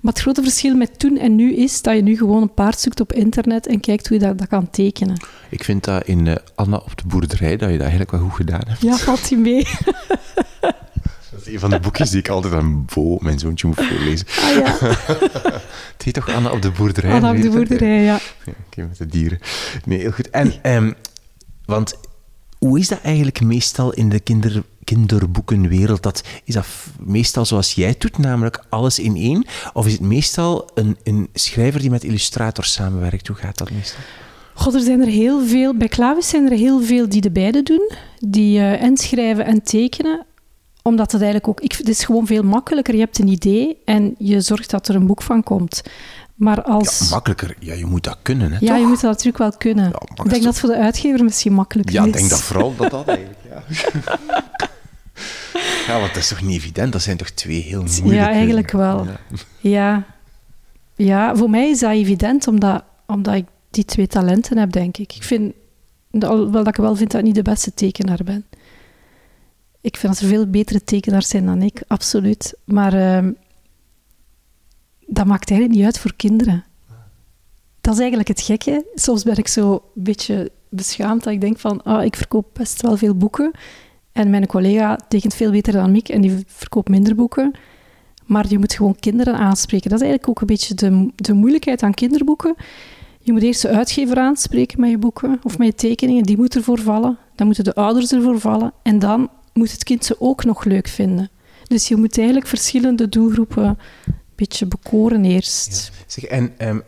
Maar het grote verschil met toen en nu is dat je nu gewoon een paard zoekt op internet en kijkt hoe je dat, dat kan tekenen. Ik vind dat in uh, Anna op de boerderij, dat je dat eigenlijk wel goed gedaan hebt. Ja, valt hij mee. dat is een van de boekjes die ik altijd aan Bo, mijn zoontje, moet voorlezen. Ah ja, Het heet toch Anna op de boerderij? Anna op de boerderij, ja. Ja, Oké, met de dieren. Nee, heel goed. En, ehm, want hoe is dat eigenlijk meestal in de kinder, kinderboekenwereld? Dat, is dat meestal zoals jij doet, namelijk alles in één? Of is het meestal een, een schrijver die met illustrators samenwerkt? Hoe gaat dat meestal? God, er zijn er heel veel, bij Clavis zijn er heel veel die de beide doen. Die eh, en schrijven en tekenen. Omdat het eigenlijk ook, ik, het is gewoon veel makkelijker. Je hebt een idee en je zorgt dat er een boek van komt. Maar als... Ja, makkelijker. Ja, je moet dat kunnen, hè, Ja, toch? je moet dat natuurlijk wel kunnen. Ja, ik denk dat het voor de uitgever misschien makkelijker Ja, is. ik denk dat vooral dat dat eigenlijk, ja. ja, want dat is toch niet evident? Dat zijn toch twee heel moeilijke... Ja, eigenlijk wel. Ja. Ja. ja, voor mij is dat evident, omdat, omdat ik die twee talenten heb, denk ik. Ik vind, alhoewel dat ik wel vind dat ik niet de beste tekenaar ben. Ik vind dat er veel betere tekenaars zijn dan ik, absoluut. Maar ehm, dat maakt eigenlijk niet uit voor kinderen. Dat is eigenlijk het gekke. Soms ben ik zo een beetje beschaamd dat ik denk van, ah, ik verkoop best wel veel boeken. En mijn collega tekent veel beter dan ik en die verkoopt minder boeken. Maar je moet gewoon kinderen aanspreken. Dat is eigenlijk ook een beetje de, de moeilijkheid aan kinderboeken. Je moet eerst de uitgever aanspreken met je boeken of met je tekeningen. Die moet ervoor vallen. Dan moeten de ouders ervoor vallen. En dan moet het kind ze ook nog leuk vinden. Dus je moet eigenlijk verschillende doelgroepen beetje bekoren eerst. Zeg, en ehm,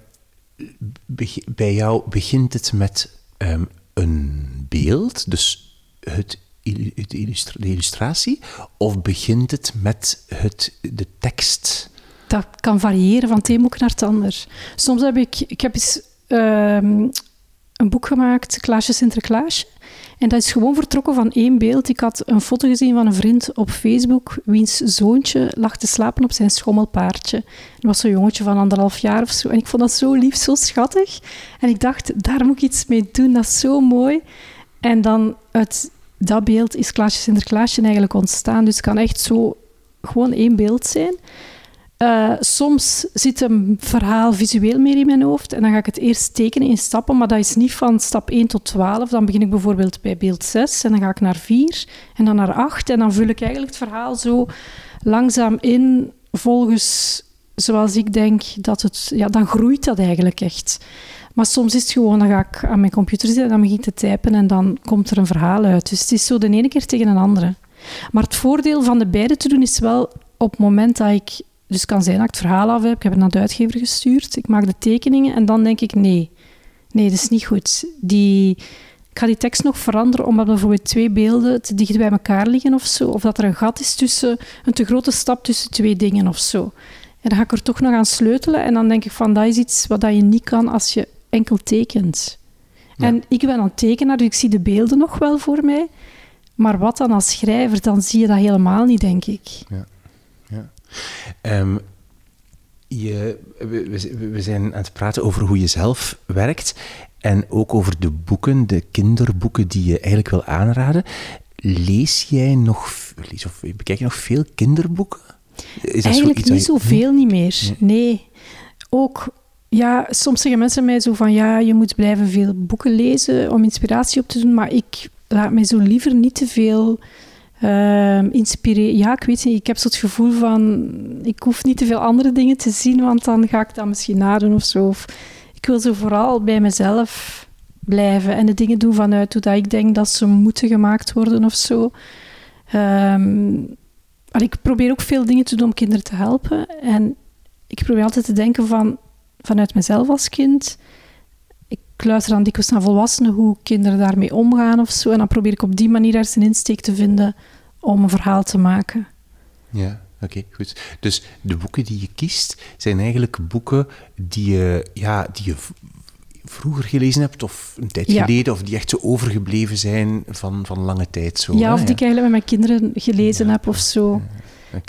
bij jou begint het met ehm, een beeld, dus het, het illustra- de illustratie, of begint het met het, de tekst? Dat kan variëren van het een boek naar het ander. Soms heb ik... Ik heb eens ehm, een boek gemaakt, Klaasje Sinterklaasje. En dat is gewoon vertrokken van één beeld. Ik had een foto gezien van een vriend op Facebook, wiens zoontje lag te slapen op zijn schommelpaardje. Dat was zo'n jongetje van anderhalf jaar of zo. En ik vond dat zo lief, zo schattig. En ik dacht, daar moet ik iets mee doen, dat is zo mooi. En dan uit dat beeld is Klaasje Sinterklaasje eigenlijk ontstaan. Dus het kan echt zo gewoon één beeld zijn. Eh, soms zit een verhaal visueel meer in mijn hoofd en dan ga ik het eerst tekenen in stappen, maar dat is niet van stap 1 tot 12. Dan begin ik bijvoorbeeld bij beeld 6 en dan ga ik naar 4 en dan naar 8 en dan vul ik eigenlijk het verhaal zo langzaam in volgens zoals ik denk dat het... Ja, dan groeit dat eigenlijk echt. Maar soms is het gewoon, dan ga ik aan mijn computer zitten en dan begin ik te typen en dan komt er een verhaal uit. Dus het is zo de ene keer tegen een andere. Maar het voordeel van de beide te doen is wel op het moment dat ik... Dus het kan zijn dat ik het verhaal af heb, ik heb het naar de uitgever gestuurd, ik maak de tekeningen en dan denk ik, nee, nee, dat is niet goed. Die, ik ga die tekst nog veranderen omdat bijvoorbeeld twee beelden te dicht bij elkaar liggen of zo. Of dat er een gat is tussen, een te grote stap tussen twee dingen of zo. En dan ga ik er toch nog aan sleutelen en dan denk ik van, dat is iets wat dat je niet kan als je enkel tekent. Ja. En ik ben een tekenaar, dus ik zie de beelden nog wel voor mij. Maar wat dan als schrijver, dan zie je dat helemaal niet, denk ik. Ehm, je, we, zijn aan het praten over hoe je zelf werkt en ook over de boeken, de kinderboeken die je eigenlijk wil aanraden. Lees jij nog, lees of bekijk je nog veel kinderboeken? Is Eigenlijk niet je- zoveel niet meer. Nee. Ook, ja, soms zeggen mensen mij zo van, ja, je moet blijven veel boeken lezen om inspiratie op te doen, maar ik laat mij zo liever niet te veel ehm, inspireren. Ja, ik weet niet, ik heb zo het gevoel van, ik hoef niet te veel andere dingen te zien, want dan ga ik dat misschien nadoen of zo. Of, ik wil zo vooral bij mezelf blijven en de dingen doen vanuit hoe dat ik denk dat ze moeten gemaakt worden of zo. Ehm, maar ik probeer ook veel dingen te doen om kinderen te helpen. En ik probeer altijd te denken van, vanuit mezelf als kind. Ik luister dan dikwijls naar volwassenen hoe kinderen daarmee omgaan of zo. En dan probeer ik op die manier ergens een insteek te vinden om een verhaal te maken. Ja, oké, goed. Dus de boeken die je kiest zijn eigenlijk boeken die je, ja, die je vroeger gelezen hebt of een tijd Ja. geleden, of die echt zo overgebleven zijn van, van lange tijd. Zo, ja, hè? of die ik eigenlijk met mijn kinderen gelezen heb of zo.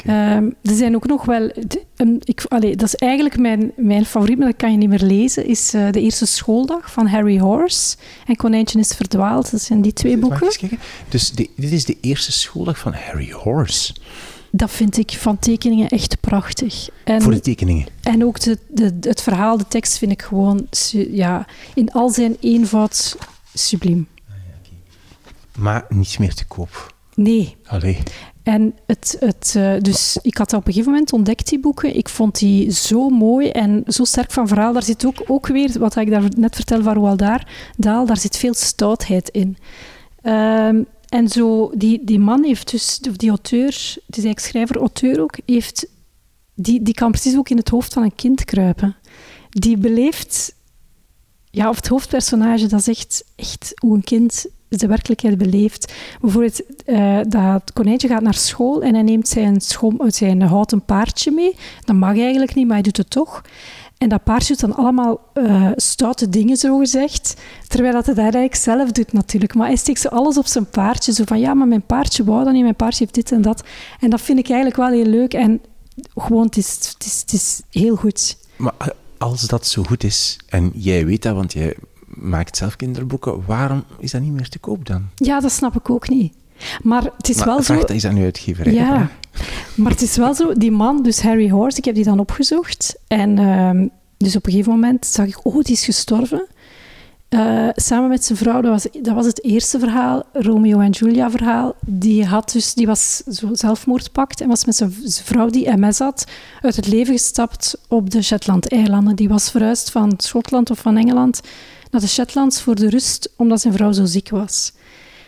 Ehm, er zijn ook nog wel... ik, allee, dat is eigenlijk mijn, mijn favoriet, maar dat kan je niet meer lezen, is eh, De Eerste Schooldag van Harry Horse. En Konijntje is verdwaald. Dat zijn die twee boeken. eens kijken? Dus de- dit is de eerste schooldag van Harry Horse. Dat vind ik van tekeningen echt prachtig. En, Voor de tekeningen. en ook de, de, het verhaal, de tekst vind ik gewoon ja, in al zijn eenvoud subliem. Maar niets meer te koop. Nee. Allee. En het, het, uh, dus ik had op een gegeven moment ontdekt, die boeken. Ik vond die zo mooi en zo sterk van verhaal. Daar zit ook, ook weer, wat ik daar net vertel van Roald Dahl, daar zit veel stoutheid in. Um, en zo, die, die man heeft dus, of die auteur, is eigenlijk schrijver, auteur ook, heeft, die, die kan precies ook in het hoofd van een kind kruipen. Die beleeft, ja, of het hoofdpersonage, dat zegt echt hoe een kind de werkelijkheid beleeft. Bijvoorbeeld, uh, dat konijntje gaat naar school en hij neemt zijn, schom, zijn houten paardje mee. Dat mag eigenlijk niet, maar hij doet het toch. En dat paardje doet dan allemaal uh, stoute dingen, zo gezegd. Terwijl dat dat eigenlijk zelf doet natuurlijk. Maar hij steekt zo alles op zijn paardje. Zo van, ja, maar mijn paardje wou dat niet, mijn paardje heeft dit en dat. En dat vind ik eigenlijk wel heel leuk. En gewoon, het is, het is, het is heel goed. Maar eh, als dat zo goed is, en jij weet dat, want jij maakt zelf kinderboeken, waarom is dat niet meer te koop dan? Ja, dat snap ik ook niet. Maar het is wel zo... is aan uw uitgeverij. Ja, maar het is wel zo, die man, dus Harry Horse, ik heb die dan opgezocht. En uh, dus op een gegeven moment zag ik, oh, die is gestorven. Uh, samen met zijn vrouw, dat was, dat was het eerste verhaal, Romeo en Julia verhaal. Die, had dus, die was zo zelfmoordpakt en was met zijn vrouw die MS had, uit het leven gestapt op de Shetland-eilanden. Die was verhuisd van Schotland of van Engeland naar de Shetlands voor de rust, omdat zijn vrouw zo ziek was.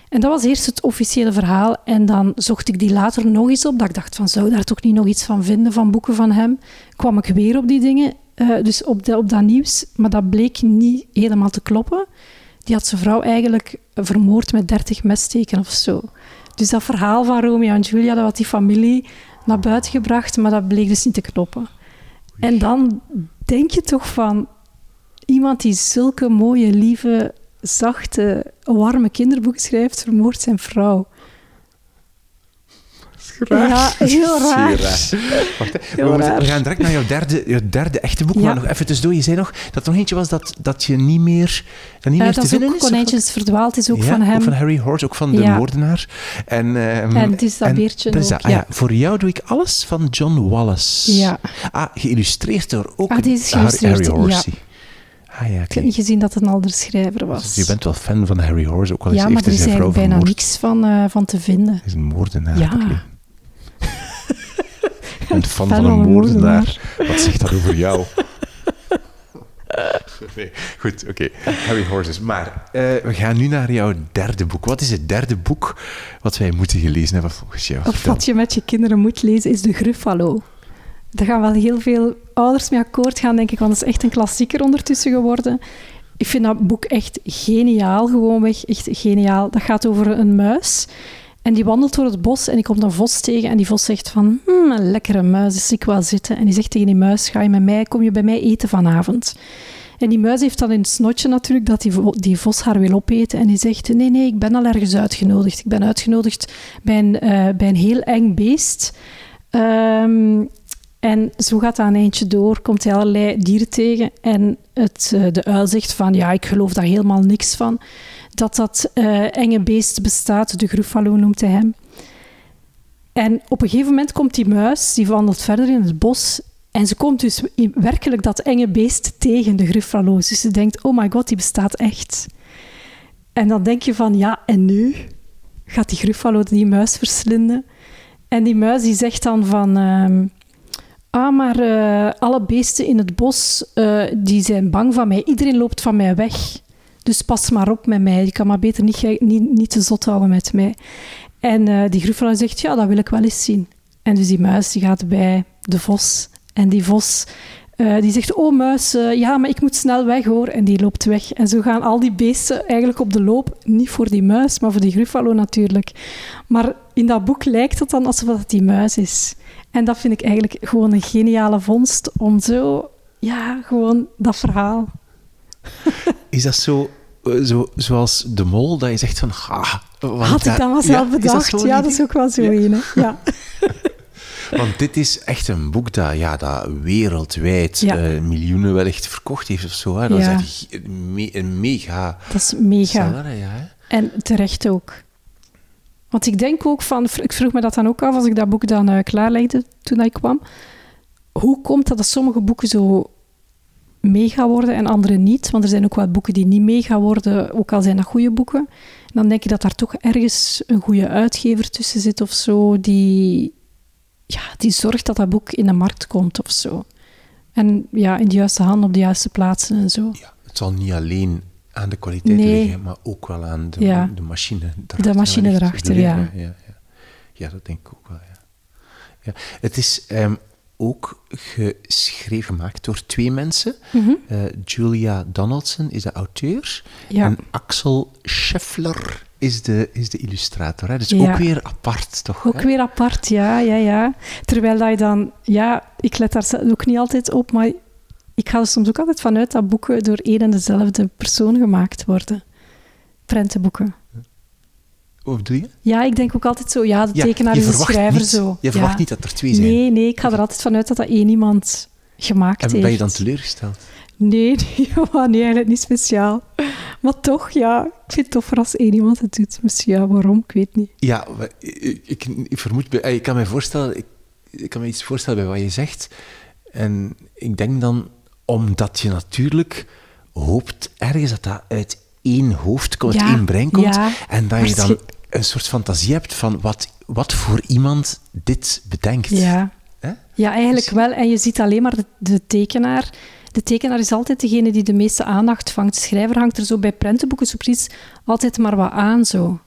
En dat was eerst het officiële verhaal. En dan zocht ik die later nog eens op. Dat ik dacht van, zou daar toch niet nog iets van vinden van boeken van hem? Kwam ik weer op die dingen. Uh, dus op, de, op dat nieuws. Maar dat bleek niet helemaal te kloppen. Die had zijn vrouw eigenlijk vermoord met 30 messteken of zo. Dus dat verhaal van Romeo en Julia, dat had die familie naar buiten gebracht. Maar dat bleek dus niet te kloppen. En dan denk je toch van... Iemand die zulke mooie, lieve zachte, warme kinderboek schrijft, vermoordt zijn vrouw. Raar. Ja, heel raar. Wacht, heel we, raar. we, gaan direct naar jouw derde, jouw derde echte boek. Ja. Maar nog even tussendoor. Je zei nog dat er nog eentje was dat, dat je niet meer, dat niet uh, meer dat te vinden is. Konijntjes verdwaald is ook ja, van hem. Ook van Harry Horse, ook van de ja. moordenaar. En, um, en het is dat en, beertje ook, ah, ja. Voor jou doe ik alles van John Wallace. Ja. Ah, geïllustreerd door ook ah, die is Harry Horse. Ah, ja, okay. Ik heb niet gezien dat het een andere schrijver was. Dus je bent wel fan van Harry Horse, ook al is Ja, maar er is eigenlijk bijna vermoord. niks van, uh, van te vinden. Hij is een moordenaar. Ja. Okay. Bent fan, van een moordenaar. moordenaar. Wat zegt dat over jou? nee, goed, oké. Okay. Harry Horses. Maar uh, we gaan nu naar jouw derde boek. Wat is het derde boek wat wij moeten gelezen hebben volgens jou? Of wat je met je kinderen moet lezen, is De Gruffalo. Daar gaan wel heel veel ouders mee akkoord gaan, denk ik, want het is echt een klassieker ondertussen geworden. Ik vind dat boek echt geniaal, gewoonweg. Echt geniaal. Dat gaat over een muis. En die wandelt door het bos en die komt een vos tegen. En die vos zegt van, hm, een lekkere muis, dus ik wel zitten. En die zegt tegen die muis, ga je met mij, kom je bij mij eten vanavond? En die muis heeft dan in het snotje natuurlijk dat die, die vos haar wil opeten. En die zegt, nee, nee, ik ben al ergens uitgenodigd. Ik ben uitgenodigd bij een, uh, bij een heel eng beest. Um, en zo gaat dat een eindje door, komt hij allerlei dieren tegen. En het, uh, de uil zegt van, ja, ik geloof daar helemaal niks van. Dat dat uh, enge beest bestaat, de Gruffalo noemt hij hem. En op een gegeven moment komt die muis, die wandelt verder in het bos. En ze komt dus werkelijk dat enge beest tegen, de Gruffalo. Dus ze denkt, oh my god, die bestaat echt. En dan denk je van, ja, en nu? Gaat die Gruffalo die muis verslinden? En die muis die zegt dan van... Uh, Ah, maar uh, alle beesten in het bos uh, die zijn bang van mij. Iedereen loopt van mij weg. Dus pas maar op met mij. Je kan maar beter niet, niet, niet te zot houden met mij. En uh, die Gruffalo zegt, ja, dat wil ik wel eens zien. En dus die muis die gaat bij de vos. En die vos die zegt, oh muis, ja, maar ik moet snel weg hoor. En die loopt weg. En zo gaan al die beesten eigenlijk op de loop. Niet voor die muis, maar voor die Gruffalo natuurlijk. Maar in dat boek lijkt het dan alsof het die muis is. En dat vind ik eigenlijk gewoon een geniale vondst om zo, ja, gewoon dat verhaal. Is dat zo, zo zoals de mol, dat je zegt van, ha, had ik dat maar zelf ja, bedacht? Dat ja, dat is ook wel zo ja. een. Ja. Want dit is echt een boek dat, ja, dat wereldwijd ja. uh, miljoenen wellicht verkocht heeft of zo. Hè? Dat ja. is echt me een mega... Dat is mega. Ja, en terecht ook. Want ik denk ook van, ik vroeg me dat dan ook af als ik dat boek dan uh, klaarlegde toen ik kwam. Hoe komt dat dat sommige boeken zo mega worden en andere niet. Want er zijn ook wel boeken die niet mega worden, ook al zijn dat goede boeken. Dan denk ik dat daar toch ergens een goede uitgever tussen zit of zo, die, ja, die zorgt dat dat boek in de markt komt of zo. En ja, in de juiste handen op de juiste plaatsen en zo. Ja, het zal niet alleen aan de kwaliteit liggen, maar ook wel aan de, Ja. de machine erachter. De machine erachter, ja. ja, ja. Ja, dat denk ik ook wel, ja. ja. Het is ehm, ook geschreven gemaakt door twee mensen. Mhm. Eh, Julia Donaldson is de auteur Ja. en Axel Scheffler is de, is de illustrator. Hè? Dus Ja. ook weer apart, toch? Ook hè? weer apart, ja, ja, ja. Terwijl dat je dan, ja, ik let daar ook niet altijd op, maar ik ga er soms ook altijd vanuit dat boeken door één en dezelfde persoon gemaakt worden. Prentenboeken. Bedoel je? Ja, ik denk ook altijd zo, ja, de Ja, tekenaar is de schrijver niet, zo. Je verwacht Ja. niet dat er twee zijn. Nee, nee, ik ga er altijd vanuit dat dat één iemand gemaakt en heeft. ben je dan teleurgesteld? Nee, nee, maar nee, eigenlijk niet speciaal. Maar toch, ja, ik vind het toffer als één iemand het doet. Misschien, ja, waarom? Ik weet niet. Ja, we- ik, ik, ik vermoed, eh, ik kan me voorstellen, ik, ik kan me iets voorstellen bij wat je zegt. En ik denk dan, omdat je natuurlijk hoopt ergens dat dat uit één hoofd komt, Ja, één brein komt. ja. En dat je dan een soort fantasie hebt van wat, wat voor iemand dit bedenkt. Ja. Ja, eigenlijk wel. En je ziet alleen maar de, de tekenaar. De tekenaar is altijd degene die de meeste aandacht vangt. De schrijver hangt er zo bij prentenboeken zo precies altijd maar wat aan. Zo.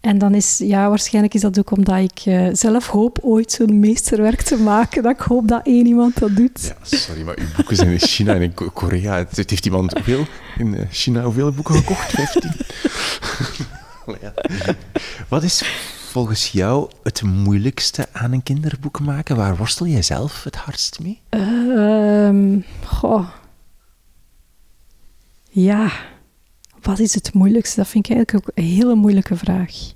En dan is, ja, waarschijnlijk is dat ook omdat ik eh, zelf hoop ooit zo'n meesterwerk te maken. Dat ik hoop dat één iemand dat doet. Ja, sorry, maar uw boeken zijn in China en in Ko- Korea. Het, heeft iemand hoeveel, in eh, China hoeveel boeken gekocht? 15? Allee, ja. Wat is volgens jou het moeilijkste aan een kinderboek maken? Waar worstel jij zelf het hardst mee? Goh. Ja, wat is het moeilijkste? Dat vind ik eigenlijk ook een hele moeilijke vraag.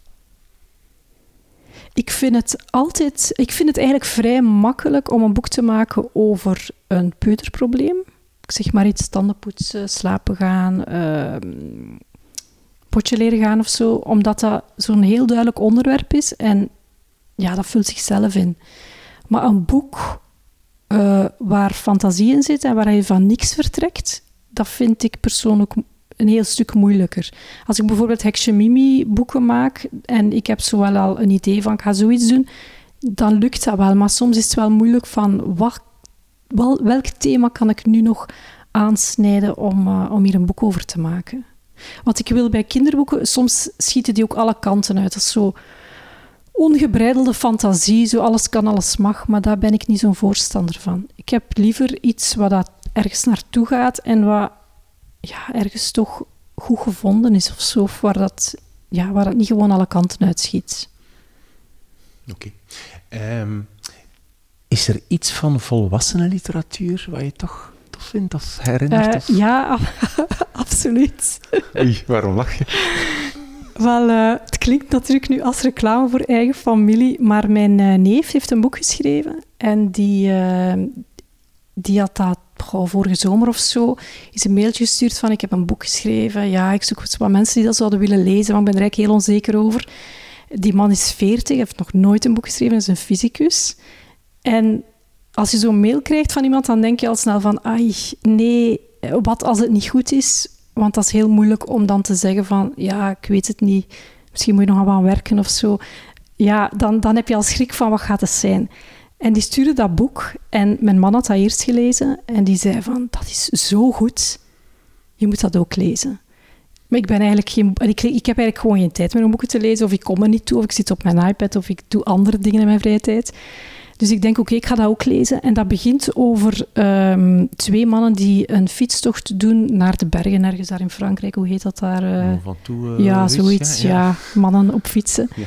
Ik vind het altijd, ik vind het eigenlijk vrij makkelijk om een boek te maken over een peuterprobleem. Ik zeg maar iets, tanden poetsen, slapen gaan, ehm, potje leren gaan of zo, omdat dat zo'n heel duidelijk onderwerp is en ja, dat vult zichzelf in. Maar een boek eh, waar fantasie in zit en waar je van niks vertrekt, dat vind ik persoonlijk een heel stuk moeilijker. Als ik bijvoorbeeld Heksje Mimi boeken maak en ik heb zo wel al een idee van ik ga zoiets doen, dan lukt dat wel. Maar soms is het wel moeilijk van wat, wel, welk thema kan ik nu nog aansnijden om, eh, om hier een boek over te maken. Want ik wil bij kinderboeken, soms schieten die ook alle kanten uit. Dat is zo ongebreidelde fantasie, zo alles kan, alles mag, maar daar ben ik niet zo'n voorstander van. Ik heb liever iets wat dat ergens naartoe gaat en wat ja, ergens toch goed gevonden is of zo, of waar dat, ja, waar dat niet gewoon alle kanten uitschiet. Oké. Ehm, is er iets van volwassene literatuur wat je toch tof vindt of herinnert? Eh, of... ja, absoluut. Oei, waarom lach je? Wel, eh, het klinkt natuurlijk nu als reclame voor eigen familie, maar mijn eh, neef heeft een boek geschreven en die, die had dat goh, vorige zomer of zo is een mailtje gestuurd van ik heb een boek geschreven, ja, ik zoek wat mensen die dat zouden willen lezen, want ik ben er eigenlijk heel onzeker over. Die man is 40, heeft nog nooit een boek geschreven, is een fysicus. En als je zo'n mail krijgt van iemand, dan denk je al snel van, ai, nee, wat als het niet goed is? Want dat is heel moeilijk om dan te zeggen van, ja, ik weet het niet, misschien moet je nog aan werken of zo. Ja, dan, dan heb je al schrik van, wat gaat het zijn? En die stuurde dat boek en mijn man had dat eerst gelezen en die zei van, dat is zo goed, je moet dat ook lezen. Maar ik ben eigenlijk geen... Ik, ik heb eigenlijk gewoon geen tijd meer om boeken te lezen, of ik kom er niet toe, of ik zit op mijn iPad, of ik doe andere dingen in mijn vrije tijd. Dus ik denk, oké, ik ga dat ook lezen. En dat begint over ehm, twee mannen die een fietstocht doen naar de bergen, ergens daar in Frankrijk. Hoe heet dat daar? eh? Van toe, eh, ja, zoiets, zoiets. Ja, mannen op fietsen. Ja.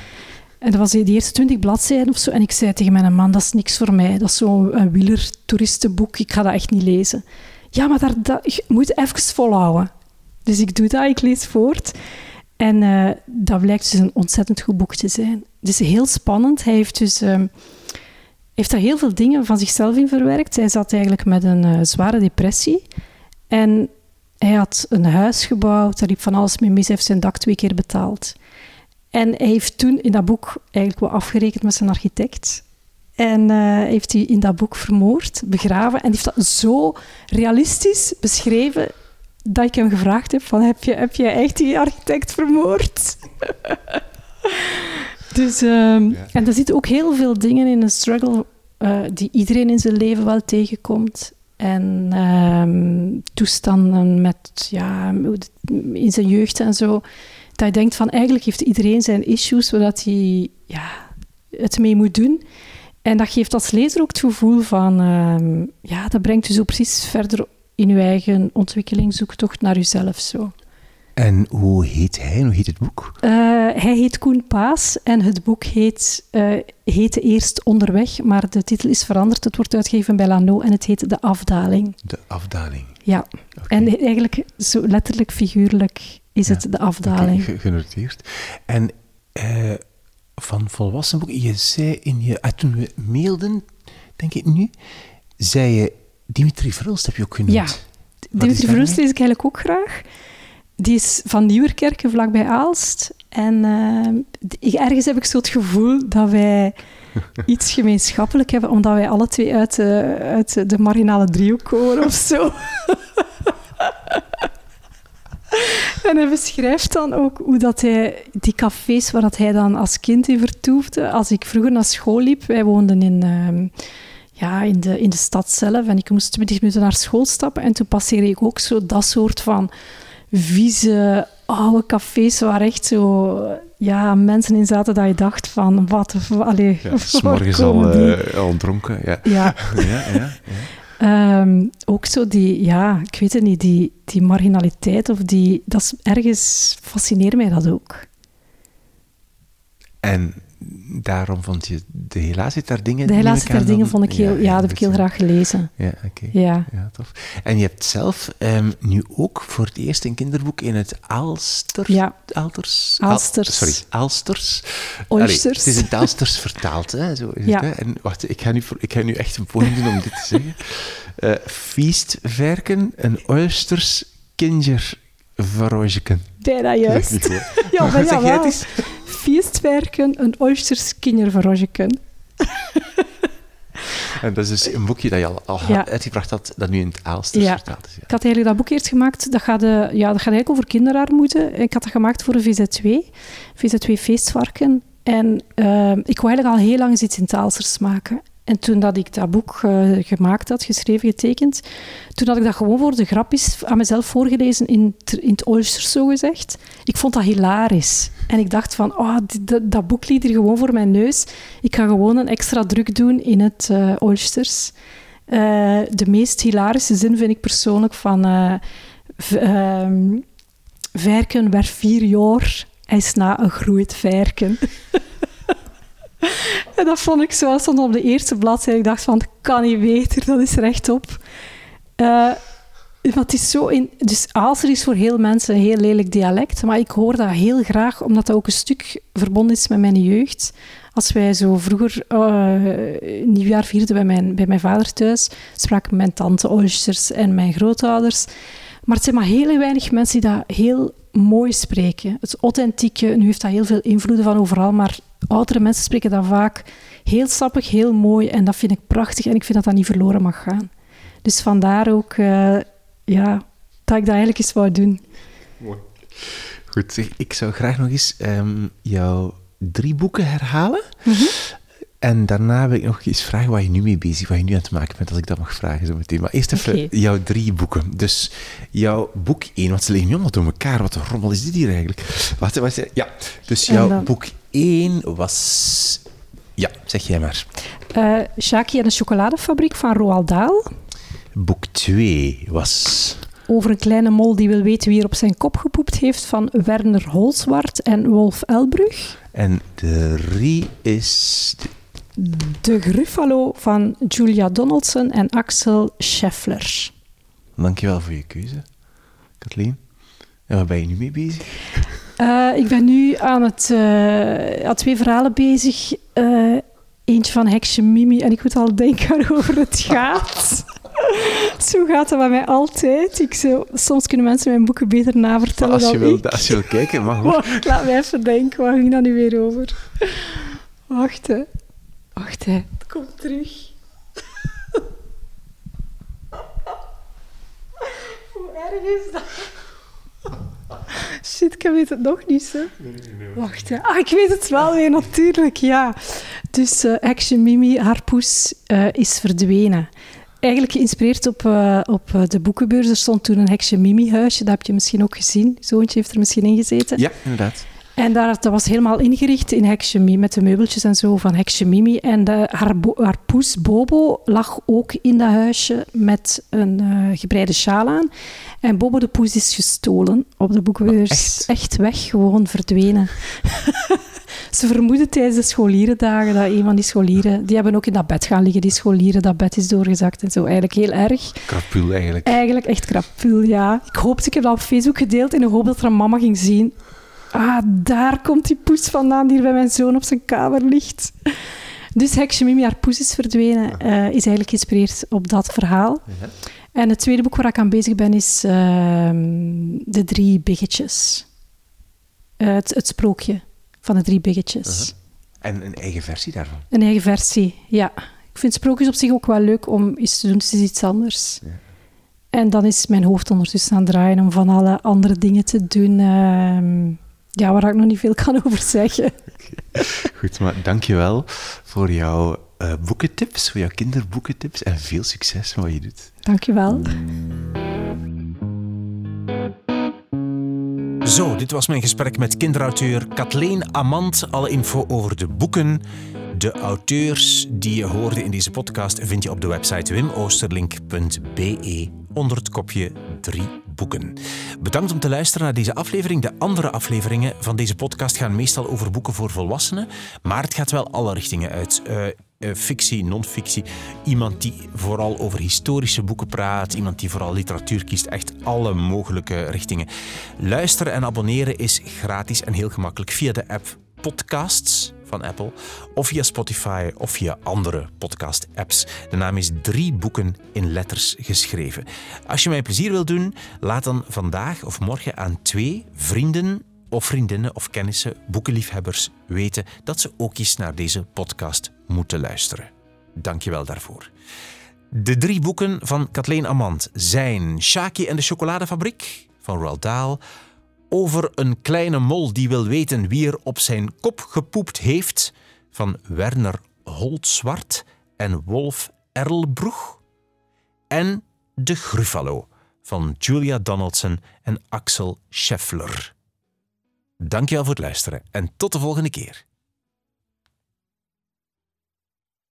En dat was de eerste twintig bladzijden of zo. En ik zei tegen mijn man, dat is niks voor mij. Dat is zo'n wieler-toeristenboek. Ik ga dat echt niet lezen. Ja, maar daar, dat, je moet even volhouden. Dus ik doe dat, ik lees voort. En eh, dat blijkt dus een ontzettend goed boek te zijn. Het is heel spannend. Hij heeft dus... ehm, heeft daar heel veel dingen van zichzelf in verwerkt. Hij zat eigenlijk met een eh, zware depressie. En hij had een huis gebouwd, daar liep van alles mee mis. Hij heeft zijn dak twee keer betaald. En hij heeft toen in dat boek eigenlijk wel afgerekend met zijn architect. En uh, heeft hij in dat boek vermoord, begraven. En heeft dat zo realistisch beschreven dat ik hem gevraagd heb van heb je, heb je echt die architect vermoord? dus, um, ja. En er zitten ook heel veel dingen in een struggle uh, die iedereen in zijn leven wel tegenkomt. En um, toestanden met, ja, in zijn jeugd en zo. Dat je denkt van eigenlijk heeft iedereen zijn issues, zodat hij ja, het mee moet doen. En dat geeft als lezer ook het gevoel van, um, ja, dat brengt je zo precies verder in je eigen ontwikkeling, zoektocht naar jezelf. Zo. En hoe heet hij? Hoe heet het boek? Uh, hij heet Koen Paas en het boek heet, uh, heette eerst Onderweg, maar de titel is veranderd. Het wordt uitgegeven bij Lano en het heet De Afdaling. De Afdaling. Ja, okay. en eigenlijk zo letterlijk, figuurlijk is ja. het De Afdaling. Genoteerd. En uh, van volwassen boek, je zei in je, toen we mailden, denk ik nu, zei je Dimitri Verhulst heb je ook genoemd. Ja, Dimitri Verhulst lees ik eigenlijk ook graag. Die is van Nieuwerkerken, vlakbij Aalst. En uh, ergens heb ik zo het gevoel dat wij iets gemeenschappelijk hebben, omdat wij alle twee uit de, uit de marginale driehoek komen of zo. en hij beschrijft dan ook hoe dat hij die cafés waar dat hij dan als kind in vertoefde. Als ik vroeger naar school liep, wij woonden in... Uh, ja, in, de, in de stad zelf. En ik moest 20 minuten naar school stappen. En toen passeerde ik ook zo dat soort van vieze, oude cafés waar echt zo ja, mensen in zaten dat je dacht van, wat... Allee, ja, s'morgens al, uh, al dronken, ja. Ja. ja, ja, ja. Um, ook zo die, ja, ik weet het niet, die, die marginaliteit of die... Dat is, ergens fascineert mij dat ook. En daarom vond je de helaas daar dingen... De helaas daar dingen vond ik heel... Ja, ja dat heb ik heel graag gelezen. Ja, oké. Okay. Ja. ja, tof. En je hebt zelf um, nu ook voor het eerst een kinderboek in het Aalster... Ja. Aalters? Aalsters. Al, sorry, Aalsters. Oysters. Allee, het is in het Aalsters vertaald, hè. Zo is ja. het, hè? En wacht, ik ga, nu, ik ga nu echt een poging doen om dit te zeggen. Uh, Feestverken, een Oysters Kinder. Bijna juist. ja, maar ja, wel. Feestwerken, een Oysters Kinderverrojeken. En dat is dus een boekje dat je al, al ja. uitgebracht had, dat nu in het Aalsters ja. vertaald is. Ja. Ik had eigenlijk dat boek eerst gemaakt, dat gaat, de, ja, dat gaat eigenlijk over kinderarmoede. Ik had dat gemaakt voor de VZ2, VZ2 Feestvarken. En uh, ik wou eigenlijk al heel lang iets in het Aalsters maken. En toen dat ik dat boek uh, gemaakt had, geschreven, getekend, toen had ik dat gewoon voor de grapjes aan mezelf voorgelezen in, in het Oysters, zo gezegd. Ik vond dat hilarisch. En ik dacht van, oh, dat, boek liet er gewoon voor mijn neus. Ik ga gewoon een extra druk doen in het uh, de meest hilarische zin vind ik persoonlijk van... Uh, Verken werd vier jaar, hij is na een groeit verken. en dat vond ik zo, stond op de eerste bladzijde. Ik dacht van, dat kan niet beter, dat is rechtop. Uh, het is zo in, dus Aalster is voor heel mensen een heel lelijk dialect, maar ik hoor dat heel graag, omdat dat ook een stuk verbonden is met mijn jeugd. Als wij zo vroeger uh, nieuwjaar vierden bij mijn, bij mijn vader thuis, spraken mijn tante Oysters en mijn grootouders. Maar het zijn maar heel weinig mensen die dat heel mooi spreken. Het authentieke, nu heeft dat heel veel invloeden van overal, maar oudere mensen spreken dat vaak heel sappig, heel mooi. En dat vind ik prachtig en ik vind dat dat niet verloren mag gaan. Dus vandaar ook uh, ja, dat ik dat eigenlijk eens wou doen. Mooi. Goed, ik zou graag nog eens um, jouw drie boeken herhalen. Mm -hmm. En daarna wil ik nog eens vragen waar je nu mee bezig wat je nu aan het maken bent, als ik dat mag vragen zo meteen. Maar eerst even okay. jouw drie boeken. Dus jouw boek 1, want ze liggen nu allemaal door elkaar. Wat een rommel is dit hier eigenlijk? Wacht, wacht, ja. Dus jouw dan... boek 1 was... Ja, zeg jij maar. Uh, Shaki en de chocoladefabriek van Roald Dahl. Boek 2 was... Over een kleine mol die wil weten wie er op zijn kop gepoept heeft van Werner Holzwart en Wolf Elbrug. En 3 is... De Gruffalo van Julia Donaldson en Axel Scheffler. Dankjewel voor je keuze, Kathleen. En waar ben je nu mee bezig? Uh, ik ben nu aan, het, uh, aan twee verhalen bezig. Uh, eentje van Heksje Mimi en ik moet al denken waarover het gaat. Zo gaat het bij mij altijd. Ik zo, soms kunnen mensen mijn boeken beter navertellen als je dan wil, ik. Als je wil kijken, mag hoor. Laat mij even denken, waar ging dat nu weer over? Wacht, hè. Wacht, hè. Het komt terug. Hoe erg is dat? Shit, ik weet het nog niet, zo. Wacht, hè. Ah, ik weet het wel weer, natuurlijk, ja. Dus uh, Action Mimi, haar poes, uh, is verdwenen. Eigenlijk geïnspireerd op, uh, op de boekenbeurs. Er stond toen een Heksje Mimi-huisje, dat heb je misschien ook gezien. Zoontje heeft er misschien in gezeten. Ja, inderdaad. En daar, dat was helemaal ingericht in met de meubeltjes en zo van Heksje Mimi. En de, haar, haar poes Bobo lag ook in dat huisje met een uh, gebreide sjaal aan. En Bobo de poes is gestolen op de boekenbeurs. Echt? echt? weg, gewoon verdwenen. Ze vermoeden tijdens de scholierendagen dat een van die scholieren... Die hebben ook in dat bed gaan liggen, die scholieren. Dat bed is doorgezakt en zo. Eigenlijk heel erg. Krapul eigenlijk. Eigenlijk echt krapul, ja. Ik hoopte, ik heb dat op Facebook gedeeld in de hoop dat er een mama ging zien. Ah, daar komt die poes vandaan die hier bij mijn zoon op zijn kamer ligt. Dus Heksje Mimi, haar poes is verdwenen, uh, is eigenlijk geïnspireerd op dat verhaal. Ja. En het tweede boek waar ik aan bezig ben is uh, De Drie Biggetjes. Uh, het, het, sprookje van de Drie Biggetjes. -huh. En een eigen versie daarvan? Een eigen versie, ja. Ik vind sprookjes op zich ook wel leuk om iets te doen, het is iets anders. Ja. En dan is mijn hoofd ondertussen aan het draaien om van alle andere dingen te doen. Ja, waar ik nog niet veel kan over zeggen. Goed, maar dankjewel voor jouw uh, boekentips, voor jouw kinderboekentips en veel succes met wat je doet. Dankjewel. Zo, dit was mijn gesprek met kinderauteur Kathleen Amand. Alle info over de boeken, de auteurs die je hoorde in deze podcast vind je op de website wimoosterlink.be onder het kopje 3 boeken. Bedankt om te luisteren naar deze aflevering. De andere afleveringen van deze podcast gaan meestal over boeken voor volwassenen, maar het gaat wel alle richtingen uit. Uh, uh, fictie, non-fictie. Iemand die vooral over historische boeken praat. Iemand die vooral literatuur kiest. Echt alle mogelijke richtingen. Luisteren en abonneren is gratis en heel gemakkelijk via de app Podcasts van Apple, of via Spotify of via andere podcast-apps. De naam is Drie Boeken in Letters geschreven. Als je mij plezier wilt doen, laat dan vandaag of morgen aan twee vrienden of vriendinnen of kennissen, boekenliefhebbers, weten dat ze ook eens naar deze podcast moeten luisteren. Dank je wel daarvoor. De drie boeken van Kathleen Amand zijn Shaki en de chocoladefabriek van Roald Dahl, over een kleine mol die wil weten wie er op zijn kop gepoept heeft van Werner Holtzwart en Wolf Erlbroeg en De Gruffalo van Julia Donaldson en Axel Scheffler. Dankjewel voor het luisteren en tot de volgende keer.